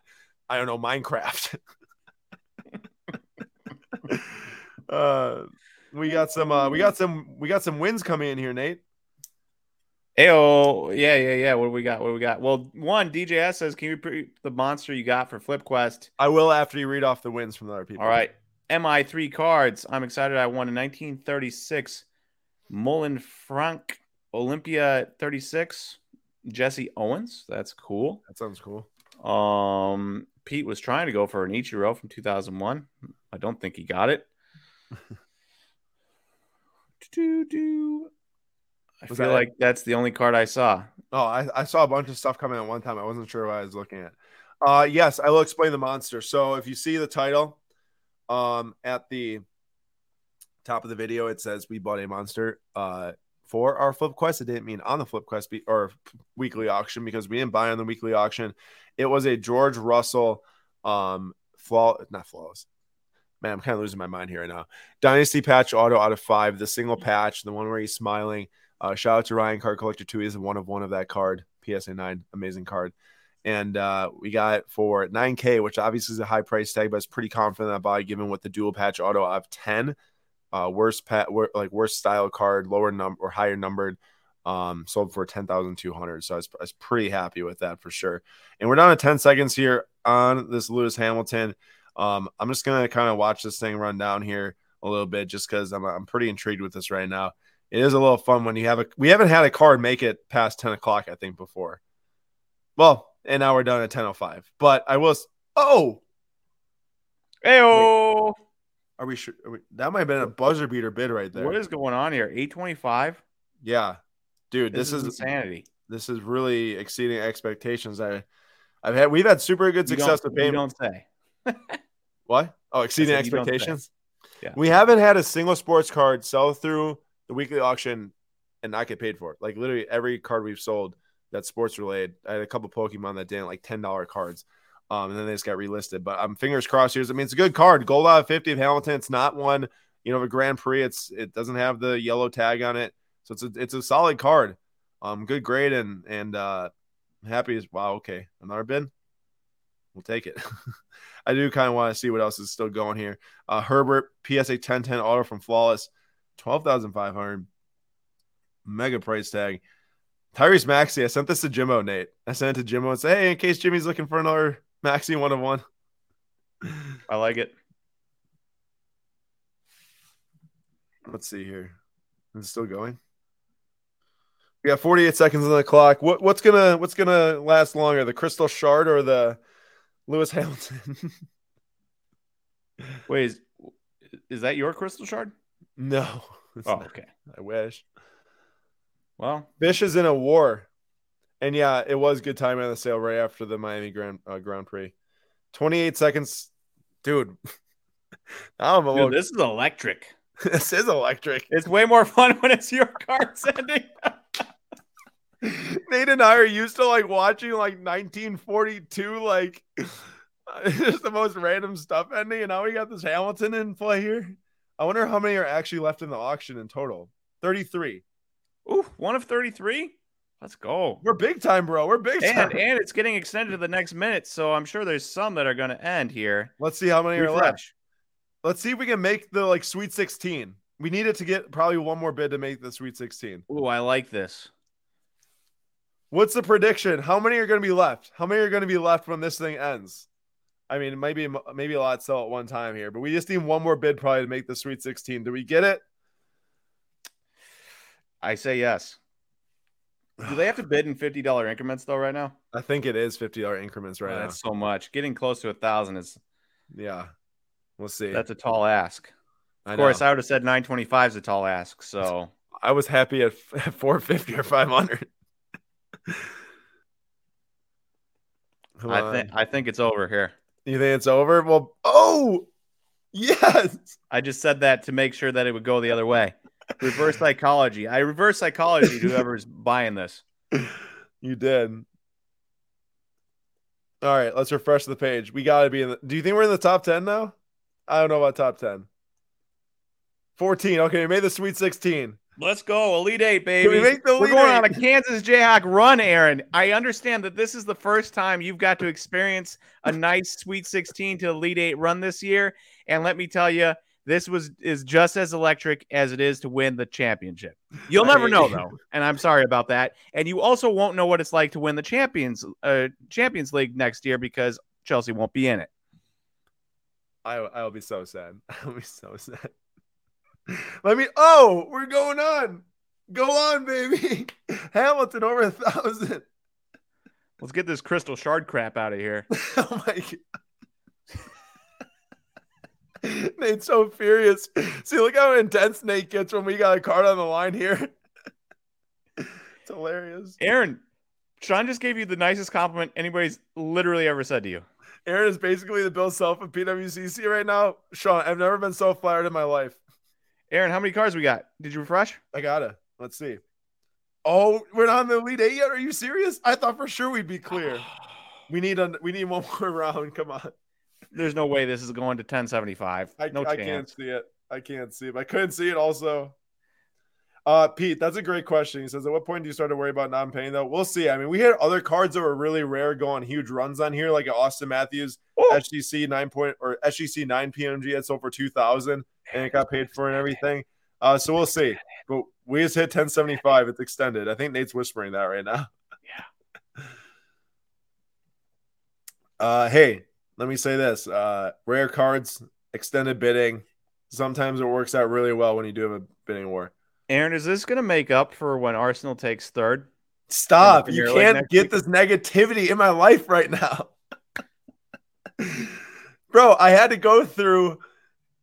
I don't know Minecraft. uh, we got some. Uh, we got some. We got some wins coming in here, Nate. Ayo, yeah, yeah, yeah. What do we got? What do we got? Well, one DJS says, "Can you repeat the monster you got for Flip Quest?" I will after you read off the wins from the other people. All right, MI three cards. I'm excited. I won a 1936 Mullen Frank Olympia 36 Jesse Owens. That's cool. that sounds cool. Um, Pete was trying to go for an Ichiro from 2001. I don't think he got it. Do-do-do. I Was feel that it? like that's the only card I saw. Oh, I, I saw a bunch of stuff coming at one time. I wasn't sure what I was looking at. Uh yes, I will explain the monster. So if you see the title um at the top of the video, it says we bought a monster uh for our flip quest. It didn't mean on the flip quest be- or weekly auction because we didn't buy on the weekly auction. It was a George Russell um flaw not flawless. Man, I'm kind of losing my mind here right now. Dynasty patch auto out of five, the single patch, the one where he's smiling. Uh, shout out to Ryan Card Collector 2. He's a one of one of that card. PSA 9, amazing card. And uh, we got it for 9K, which obviously is a high price tag, but it's pretty confident that buy given with the dual patch auto of 10. Uh, worst pat, wor- like worst style card, lower number or higher numbered, um, sold for 10,200. So I was, I was pretty happy with that for sure. And we're down to 10 seconds here on this Lewis Hamilton. Um, I'm just gonna kind of watch this thing run down here a little bit, just because I'm I'm pretty intrigued with this right now. It is a little fun when you have a. We haven't had a card make it past 10 o'clock, I think, before. Well, and now we're done at 10:05. But I was. Oh, Ayo! are we sure? Are we, that might have been a buzzer beater bid right there. What is going on here? 825? Yeah, dude, This, this, is, is insanity. this is really exceeding expectations. I, I've had we've had super good You success with you don't say. What? Oh, exceeding said you don't say. expectations. Yeah. We haven't had a single sports card sell through the weekly auction and not get paid for it. Like literally every card we've sold that's sports related. I had a couple Pokemon that didn't like ten dollar cards. Um, and then they just got relisted. But I'm fingers crossed here. I mean, it's a good card. Gold out of 50 of Hamilton. It's not one, you know, of a Grand Prix. It's it doesn't have the yellow tag on it. So it's a it's a solid card. Um, good grade and and uh happy as wow, okay. Another bin. We'll take it. I do kind of want to see what else is still going here. Uh, Herbert PSA 1010 auto from Flawless, 12,500. Mega price tag. Tyrese Maxey, I sent this to Jimmo, Nate. I sent it to Jimmo and say, hey, in case Jimmy's looking for another Maxey one of one. I like it. Let's see here. Is it still going? We got 48 seconds on the clock. What what's gonna what's gonna last longer, the Crystal Shard or the Lewis Hamilton? Wait, is, is that your crystal shard? no. Oh, not. okay. I wish. Well, Bish is in a war. And yeah, it was good timing on the sale right after the Miami Grand uh, Grand Prix. 28 seconds. Dude. I'm a dude, little this is electric. this is electric. It's way more fun when it's your card sending. Nate and I are used to like watching like 1942, like just the most random stuff ending, and now we got this Hamilton in play here. I wonder how many are actually left in the auction in total. 33. Ooh, one of 33. Let's go. We're big time, bro. We're big time. And and it's getting extended to the next minute, so I'm sure there's some that are going to end here. Let's see how many are left. Let's see if we can make the like Sweet 16. We need it to get probably one more bid to make the Sweet 16. Ooh, I like this. What's the prediction? How many are going to be left? How many are going to be left when this thing ends? I mean, maybe maybe a lot sell at one time here, but we just need one more bid probably to make the Sweet 16. Do we get it? I say yes. Do they have to bid in fifty dollar increments though? Right now, I think it is fifty dollar increments right Oh, now. that's so much. Getting close to a thousand is Yeah, we'll see. that's a tall ask. I Of course. I would have said nine twenty five is a tall ask. So I was happy at, at four fifty or five hundred. I think I think it's over here. you think it's over. Well, oh yes, I just said that to make sure that it would go the other way. Reverse psychology. I reverse psychology to whoever's buying this. you did. All right, let's refresh the page. We got to be in the. Do you think we're in the top ten now? I don't know about top ten. Fourteen. Okay, we made the Sweet Sixteen. Let's go, Elite Eight, Can we baby. make the We're Elite going on a Eight? Kansas Jayhawk run, Aaron. I understand that this is the first time you've got to experience a nice Sweet 16 to Elite Eight run this year, and let me tell you, this was is just as electric as it is to win the championship. You'll never know though, and I'm sorry about that. And you also won't know what it's like to win the Champions uh, Champions League next year because Chelsea won't be in it. I I'll be so sad. I'll be so sad. Let me. Oh, we're going on. Go on, baby. Hamilton over a thousand. Let's get this crystal shard crap out of here. Oh my god. Nate's so furious. See, look how intense Nate gets when we got a card on the line here. It's hilarious. Aaron, Sean just gave you the nicest compliment anybody's literally ever said to you. Aaron is basically the Bill Self of PWCC right now. Sean, I've never been so flattered in my life. Aaron, how many cards we got? Did you refresh? I gotta. Let's see. Oh, we're not in the lead Eight yet. Are you serious? I thought for sure we'd be clear. We need a we need one more round. Come on. There's no way this is going to 1075. I, no I chance. can't see it. I can't see it. I couldn't see it also. Uh Pete, that's a great question. He says, At what point do you start to worry about non paying though? We'll see. I mean, we had other cards that were really rare going huge runs on here, like Auston Matthews, Ooh. SGC nine point or SGC nine PMG at sold for two thousand and it got paid for and everything. Uh so we'll see. But we just hit 1075. It's extended. I think Nate's whispering that right now. Yeah. Uh hey, let me say this. Uh rare cards, extended bidding. Sometimes it works out really well when you do have a bidding war. Aaron, is this going to make up for when Arsenal takes third? Stop. You can't get week? this negativity in my life right now. Bro, I had to go through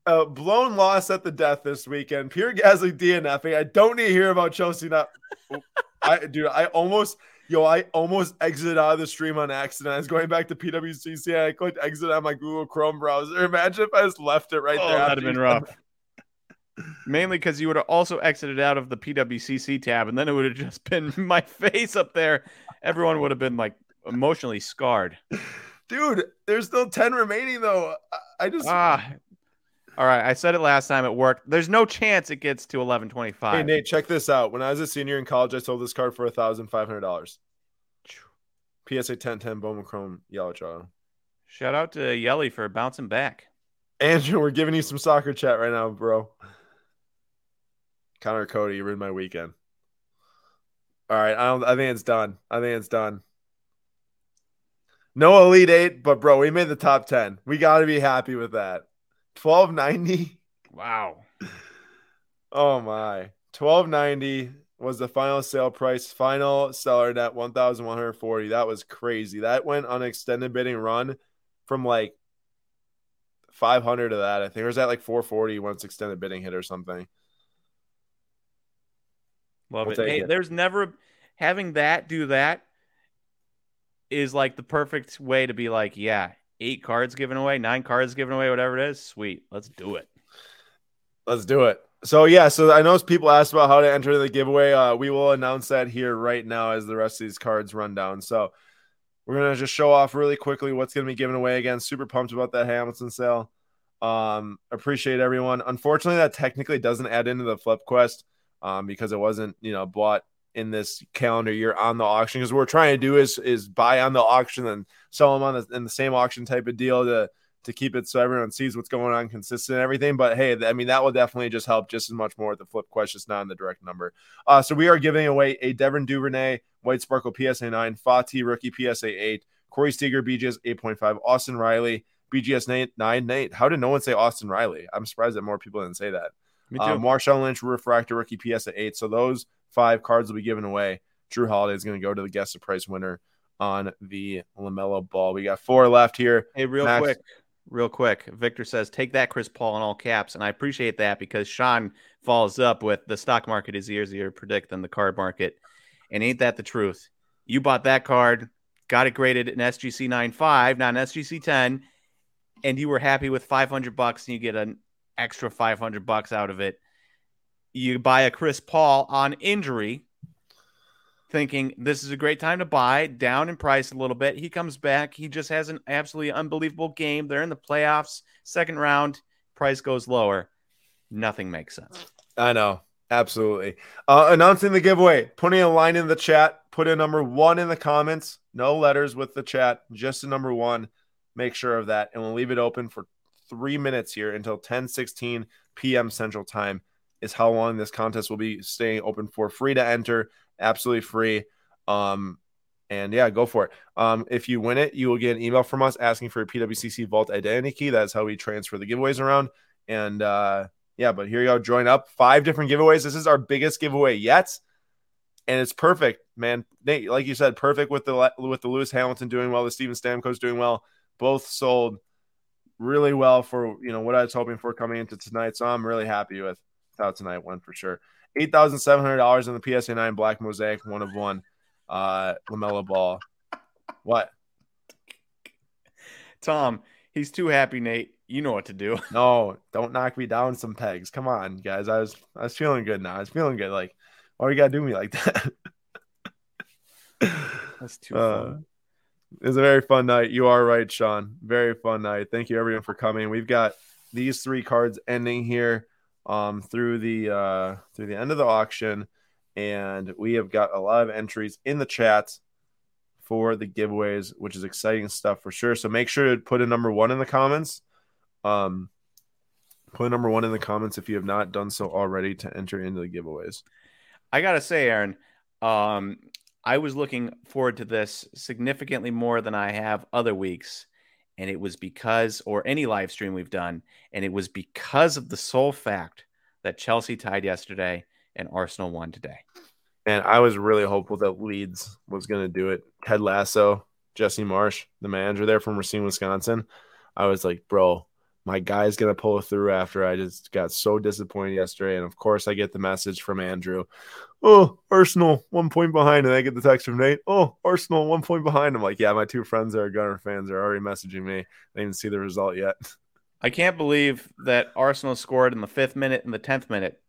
a blown loss at the death this weekend. Pierre Gasly DNFing. I don't need to hear about Chelsea not. I dude, I almost yo, I almost exited out of the stream on accident. I was going back to PWCC and I clicked exit on my Google Chrome browser. Imagine if I just left it right oh, there. that'd have been rough. Mainly because you would have also exited out of the PWCC tab, and then it would have just been my face up there. Everyone would have been like emotionally scarred. Dude, there's still 10 remaining though. I- I just Ah. All right, I said it last time. It worked. There's no chance it gets to 1125. Hey Nate, check this out. When I was a senior in college, I sold this card for thousand five hundred dollars. PSA 1010 Bowman Chrome Yellow Charlie. Shout out to Yelly for bouncing back. Andrew, we're giving you some soccer chat right now, bro. Conor Coady, you ruined my weekend. All right, I don't. I think it's done. I think it's done. No elite eight, but bro, we made the top ten. We got to be happy with that. Twelve ninety. Wow. Oh my. 1290 was the final sale price. Final seller net 1140. That was crazy. That went on extended bidding run from like 500 to that. I think or was that like 440 once extended bidding hit or something. Love We'll it. Hey, it. there's never having that do that is like the perfect way to be like, yeah, eight cards given away, nine cards given away, whatever it is. Sweet. Let's do it. Let's do it. So yeah, so I know people asked about how to enter the giveaway. Uh, we will announce that here right now as the rest of these cards run down. So we're gonna just show off really quickly what's gonna be given away again. Super pumped about that Hamilton sale. Um, appreciate everyone. Unfortunately, that technically doesn't add into the flip quest um, because it wasn't you know bought in this calendar year on the auction. Because what we're trying to do is is buy on the auction and sell them on the, in the same auction type of deal to to keep it so everyone sees what's going on consistent and everything. But hey, I mean, that will definitely just help just as much more with the flip quest, just not in the direct number. Uh, so we are giving away a Devin Duvernay, White Sparkle PSA 9, Fati rookie PSA 8, Corey Seager BGS 8.5, Austin Riley BGS 9, Nate. How did no one say Austin Riley? I'm surprised that more people didn't say that. Me too. Uh, Marshawn Lynch, Refractor rookie PSA 8. So those five cards will be given away. Jrue Holiday is going to go to the guest surprise winner on the LaMelo ball. We got four left here. Hey, real Max, quick real quick. Victor says, take that, Chris Paul, in all caps. And I appreciate that because Sean follows up with the stock market is easier to predict than the card market. And ain't that the truth? You bought that card, got it graded an SGC 9.5, not an SGC 10, and you were happy with 500 bucks and you get an extra 500 bucks out of it. You buy a Chris Paul on injury, thinking this is a great time to buy, down in price a little bit. He comes back. He just has an absolutely unbelievable game. They're in the playoffs, second round, price goes lower. Nothing makes sense. I know. Absolutely. Uh, announcing the giveaway, putting a line in the chat, put a number one in the comments, no letters with the chat, just a number one. Make sure of that. And we'll leave it open for three minutes here until 10 16 p.m. Central Time is how long this contest will be staying open for. Free to enter absolutely free. Um, and yeah, go for it. Um, if you win it, you will get an email from us asking for a PWCC Vault identity key. That's how we transfer the giveaways around. And uh, yeah, but here you go. Join up. Five different giveaways. This is our biggest giveaway yet, and it's perfect, man. Nate, like you said, perfect with the with the Lewis Hamilton doing well, the Steven Stamkos doing well. Both sold really well for you know what I was hoping for coming into tonight. So I'm really happy with how tonight went for sure eight thousand seven hundred dollars in the PSA nine black mosaic one of one uh LaMelo Ball. What? Tom, he's too happy, Nate. You know what to do. No, don't knock me down some pegs. Come on, guys. I was I was feeling good now. I was feeling good. Like, why you gotta do me like that? That's too uh, fun. It was a very fun night. You are right, Sean. Very fun night. Thank you everyone for coming. We've got these three cards ending here um, through the uh, through the end of the auction, and we have got a lot of entries in the chat for the giveaways, which is exciting stuff for sure. So make sure to put a number one in the comments. Um, put a number one in the comments if you have not done so already to enter into the giveaways. I gotta say, Aaron, um, I was looking forward to this significantly more than I have other weeks and it was because or any live stream we've done and it was because of the sole fact that Chelsea tied yesterday and Arsenal won today. And I was really hopeful that Leeds was going to do it. Ted Lasso, Jesse Marsch the manager there from Racine, Wisconsin. I was like, bro, my guy's going to pull through after I just got so disappointed yesterday. And of course, I get the message from Andrew. Oh, Arsenal, one point behind. And I get the text from Nate. Oh, Arsenal, one point behind. I'm like, yeah, my two friends that are Gunner fans are already messaging me. They didn't see the result yet. I can't believe that Arsenal scored in the fifth minute and the 10th minute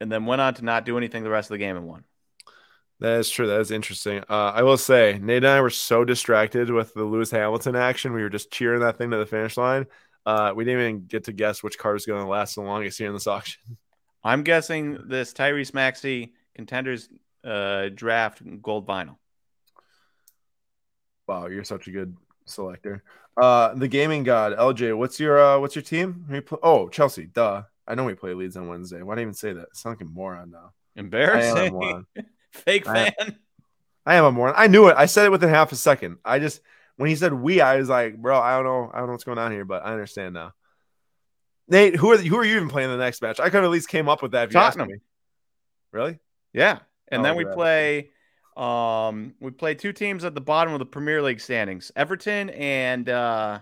and then went on to not do anything the rest of the game and won. That is true. That is interesting. Uh, I will say, Nate and I were so distracted with the Lewis Hamilton action. We were just cheering that thing to the finish line. Uh, we didn't even get to guess which car is going to last the longest here in this auction. I'm guessing this Tyrese Maxey contenders uh, draft gold vinyl. Wow, you're such a good selector. Uh, the gaming god, LJ. What's your uh, what's your team? Pl- oh, Chelsea. Duh. I know we play Leeds on Wednesday. Why did I even say that? Sound like a moron now. Embarrassing. Fake fan. I, I am a moron. I knew it. I said it within half a second. I just when he said we, I was like, bro, I don't know, I don't know what's going on here, but I understand now. Nate, who are who are you even playing the next match? I could have at least came up with that. If Tottenham. You Really? Yeah. And oh, then we play. Um, we play two teams at the bottom of the Premier League standings: Everton and uh,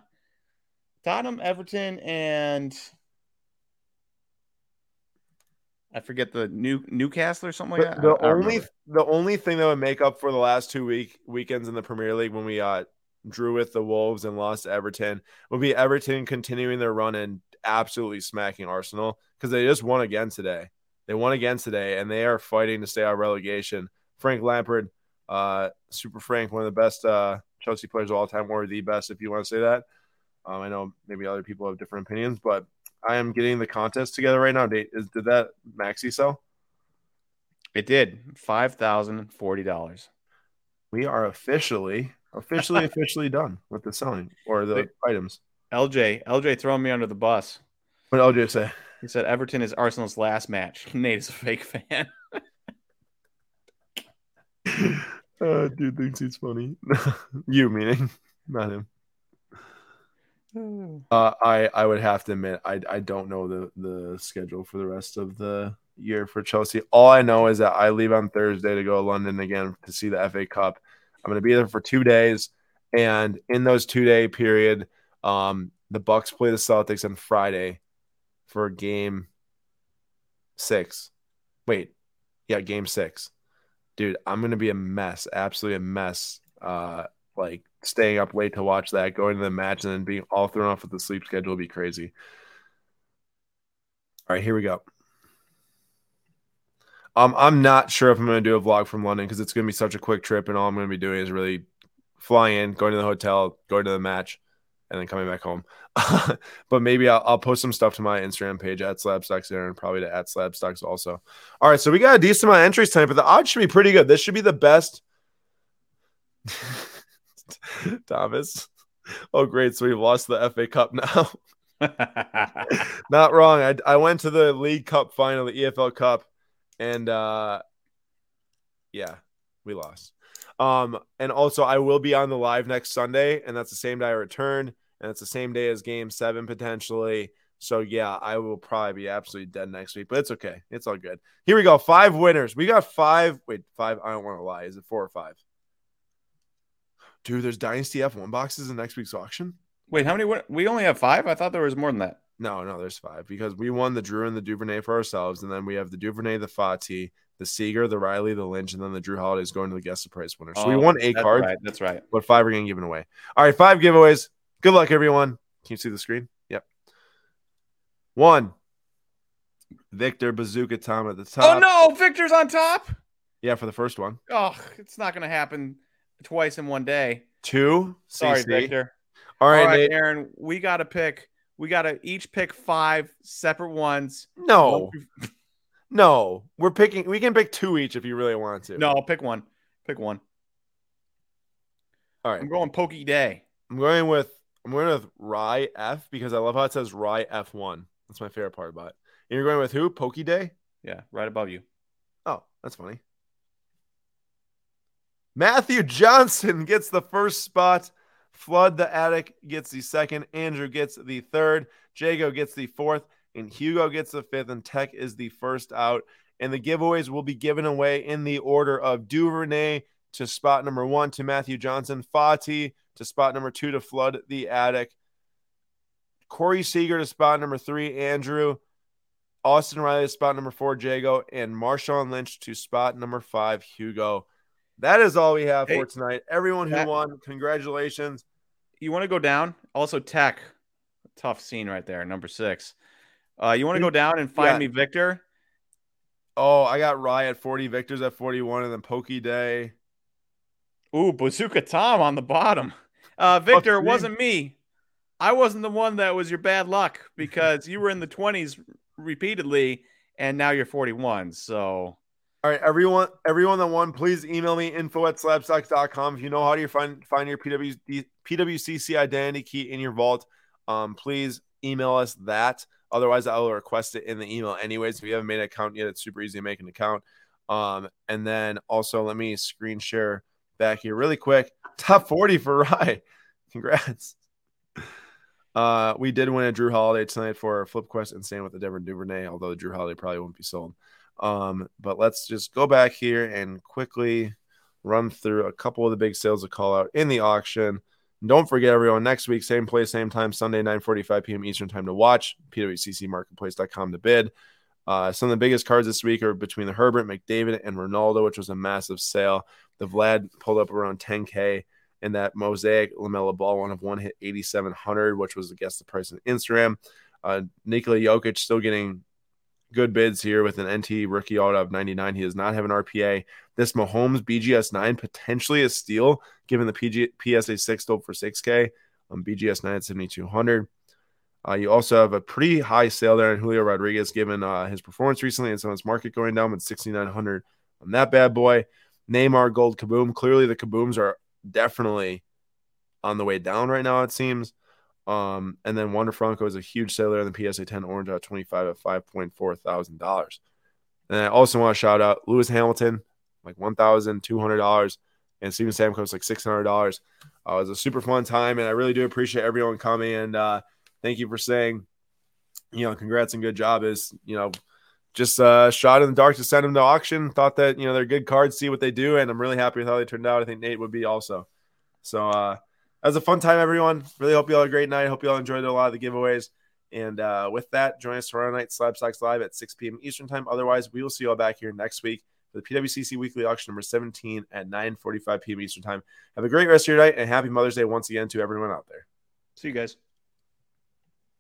Tottenham, Everton, and I forget the new Newcastle or something like that. The only the only thing that would make up for the last two week weekends in the Premier League when we uh drew with the Wolves and lost to Everton would be Everton continuing their run and absolutely smacking Arsenal because they just won again today. They won again today, and they are fighting to stay out of relegation. Frank Lampard, uh, Super Frank, one of the best uh, Chelsea players of all time, or the best, if you want to say that. Um, I know maybe other people have different opinions, but I am getting the contest together right now. Did, did that Maxey sell? It did five thousand forty dollars. We are officially, officially, officially done with the selling or the Wait. items. LJ, LJ throwing me under the bus. What did LJ say? He said Everton is Arsenal's last match. Nate is a fake fan. uh, dude thinks he's funny. you meaning, not him. Uh, I I would have to admit I I don't know the the schedule for the rest of the year for Chelsea. All I know is that I leave on Thursday to go to London again to see the FA Cup. I'm going to be there for two days, and in those two day period, um, the Bucks play the Celtics on Friday for game six. Wait, yeah, game six. Dude, I'm going to be a mess, absolutely a mess. Uh, like staying up late to watch that, going to the match, and then being all thrown off with the sleep schedule would be crazy. All right, here we go. Um, I'm not sure if I'm going to do a vlog from London because it's going to be such a quick trip, and all I'm going to be doing is really flying in, going to the hotel, going to the match, and then coming back home. but maybe I'll, I'll, post some stuff to my Instagram page at Slabstox there, and probably to at Slabstox also. All right, so we got a decent amount of entries tonight, but the odds should be pretty good. This should be the best. Thomas. Oh, great. So we've lost the FA Cup now. Not wrong. I, I went to the League Cup final, the EFL Cup, and uh, yeah, we lost. Um, and also I will be on the live next Sunday, and that's the same day I return, and it's the same day as game seven potentially. So yeah, I will probably be absolutely dead next week, but it's okay. It's all good. Here we go. Five winners. We got five. Wait, five. I don't want to lie. Is it four or five? Dude, there's Dynasty F1 boxes in next week's auction. Wait, how many? We only have five. I thought there was more than that. No, no, there's five because we won the Jrue and the Duvernay for ourselves, and then we have the Duvernay, the Fati, the Seager, the Riley, the Lynch, and then the Jrue Holidays going to the guest price winner. So oh, we won eight that's cards. Right, that's right. But five are getting given away. All right, five giveaways. Good luck, everyone. Can you see the screen? Yep. One. Victor Bazooka Tom at the oh, top. Oh no, Victor's on top. Yeah, for the first one. Oh, it's not going to happen twice in one day. Two. Sorry, CC. Victor. All right, All right Aaron. We got to pick. We got to each pick five separate ones. No. no, we're picking. We can pick two each if you really want to. No, I'll pick one. Pick one. All right. I'm going Pokey Day. I'm going with. I'm going with Rye F because I love how it says Rye F1. That's my favorite part about it. And you're going with who? Pokey Day? Yeah, right above you. Oh, that's funny. Matthew Johnson gets the first spot. Flood the Attic gets the second. Andrew gets the third. Jago gets the fourth. And Hugo gets the fifth. And Tech is the first out. And the giveaways will be given away in the order of Duvernay to spot number one to Matthew Johnson, Fati to spot number two to Flood the Attic, Corey Seager to spot number three, Andrew, Austin Riley to spot number four, Jago, and Marshawn Lynch to spot number five, Hugo. That is all we have hey, for tonight. Everyone who won, congratulations. You want to go down? Also, Tech, tough scene right there, number six. Uh, you want to go down and find yeah. me Victor? Oh, I got Rye at 40, Victor's at 41, and then Pokey Day. Ooh, Bazooka Tom on the bottom. Uh, Victor, it wasn't me. I wasn't the one that was your bad luck because you were in the 20s repeatedly, and now you're 41. So all right, everyone, everyone that won, please email me info at slabstox.com. If you know how to find find your PWC, PWCC identity key in your vault, um, please email us that. Otherwise, I will request it in the email anyways. If you haven't made an account yet, it's super easy to make an account. Um, and then also let me screen share back here really quick. Top 40 for Rye. Congrats. Uh, we did win a Jrue Holiday tonight for Flip Quest and staying with the Devin Duvernay, although Jrue Holiday probably won't be sold. Um, but let's just go back here and quickly run through a couple of the big sales to call out in the auction. And don't forget, everyone, next week, same place, same time, Sunday, 9.45 p.m. Eastern time to watch, pwccmarketplace.com to bid. Uh, some of the biggest cards this week are between the Herbert, McDavid, and Ronaldo, which was a massive sale. The Vlad pulled up around 10K, and that Mosaic LaMelo Ball one of one hit 8,700, which was, I guess, the price on Instagram. Uh, Nikola Jokic still getting good bids here with an NT rookie auto of 99. He does not have an RPA. This Mahomes BGS 9 potentially a steal given the PG, PSA 6 sold for 6K on BGS 9 at 7,200. Uh, you also have a pretty high sale there on Julio Rodriguez given uh, his performance recently and so his market going down with 6,900 on that bad boy. Neymar Gold Kaboom. Clearly, the Kabooms are definitely on the way down right now, it seems. Um, and then Wander Franco is a huge seller in the PSA 10 Orange at 25 at $5.4 thousand. And I also want to shout out Lewis Hamilton, like $1,200, and Steven Stamkos, like $600. Uh, it was a super fun time, and I really do appreciate everyone coming. And uh, thank you for saying, you know, congrats and good job. Is, you know, just uh, shot in the dark to send them to auction. Thought that, you know, they're good cards, see what they do. And I'm really happy with how they turned out. I think Nate would be also. So, uh, was a fun time, everyone. Really hope you all had a great night. Hope you all enjoyed a lot of the giveaways. And uh, with that, join us tomorrow night, Slabstox Live at 6 p.m. Eastern Time. Otherwise, we will see you all back here next week for the PWCC Weekly Auction number 17 at 9:45 p.m. Eastern Time. Have a great rest of your night and happy Mother's Day once again to everyone out there. See you guys.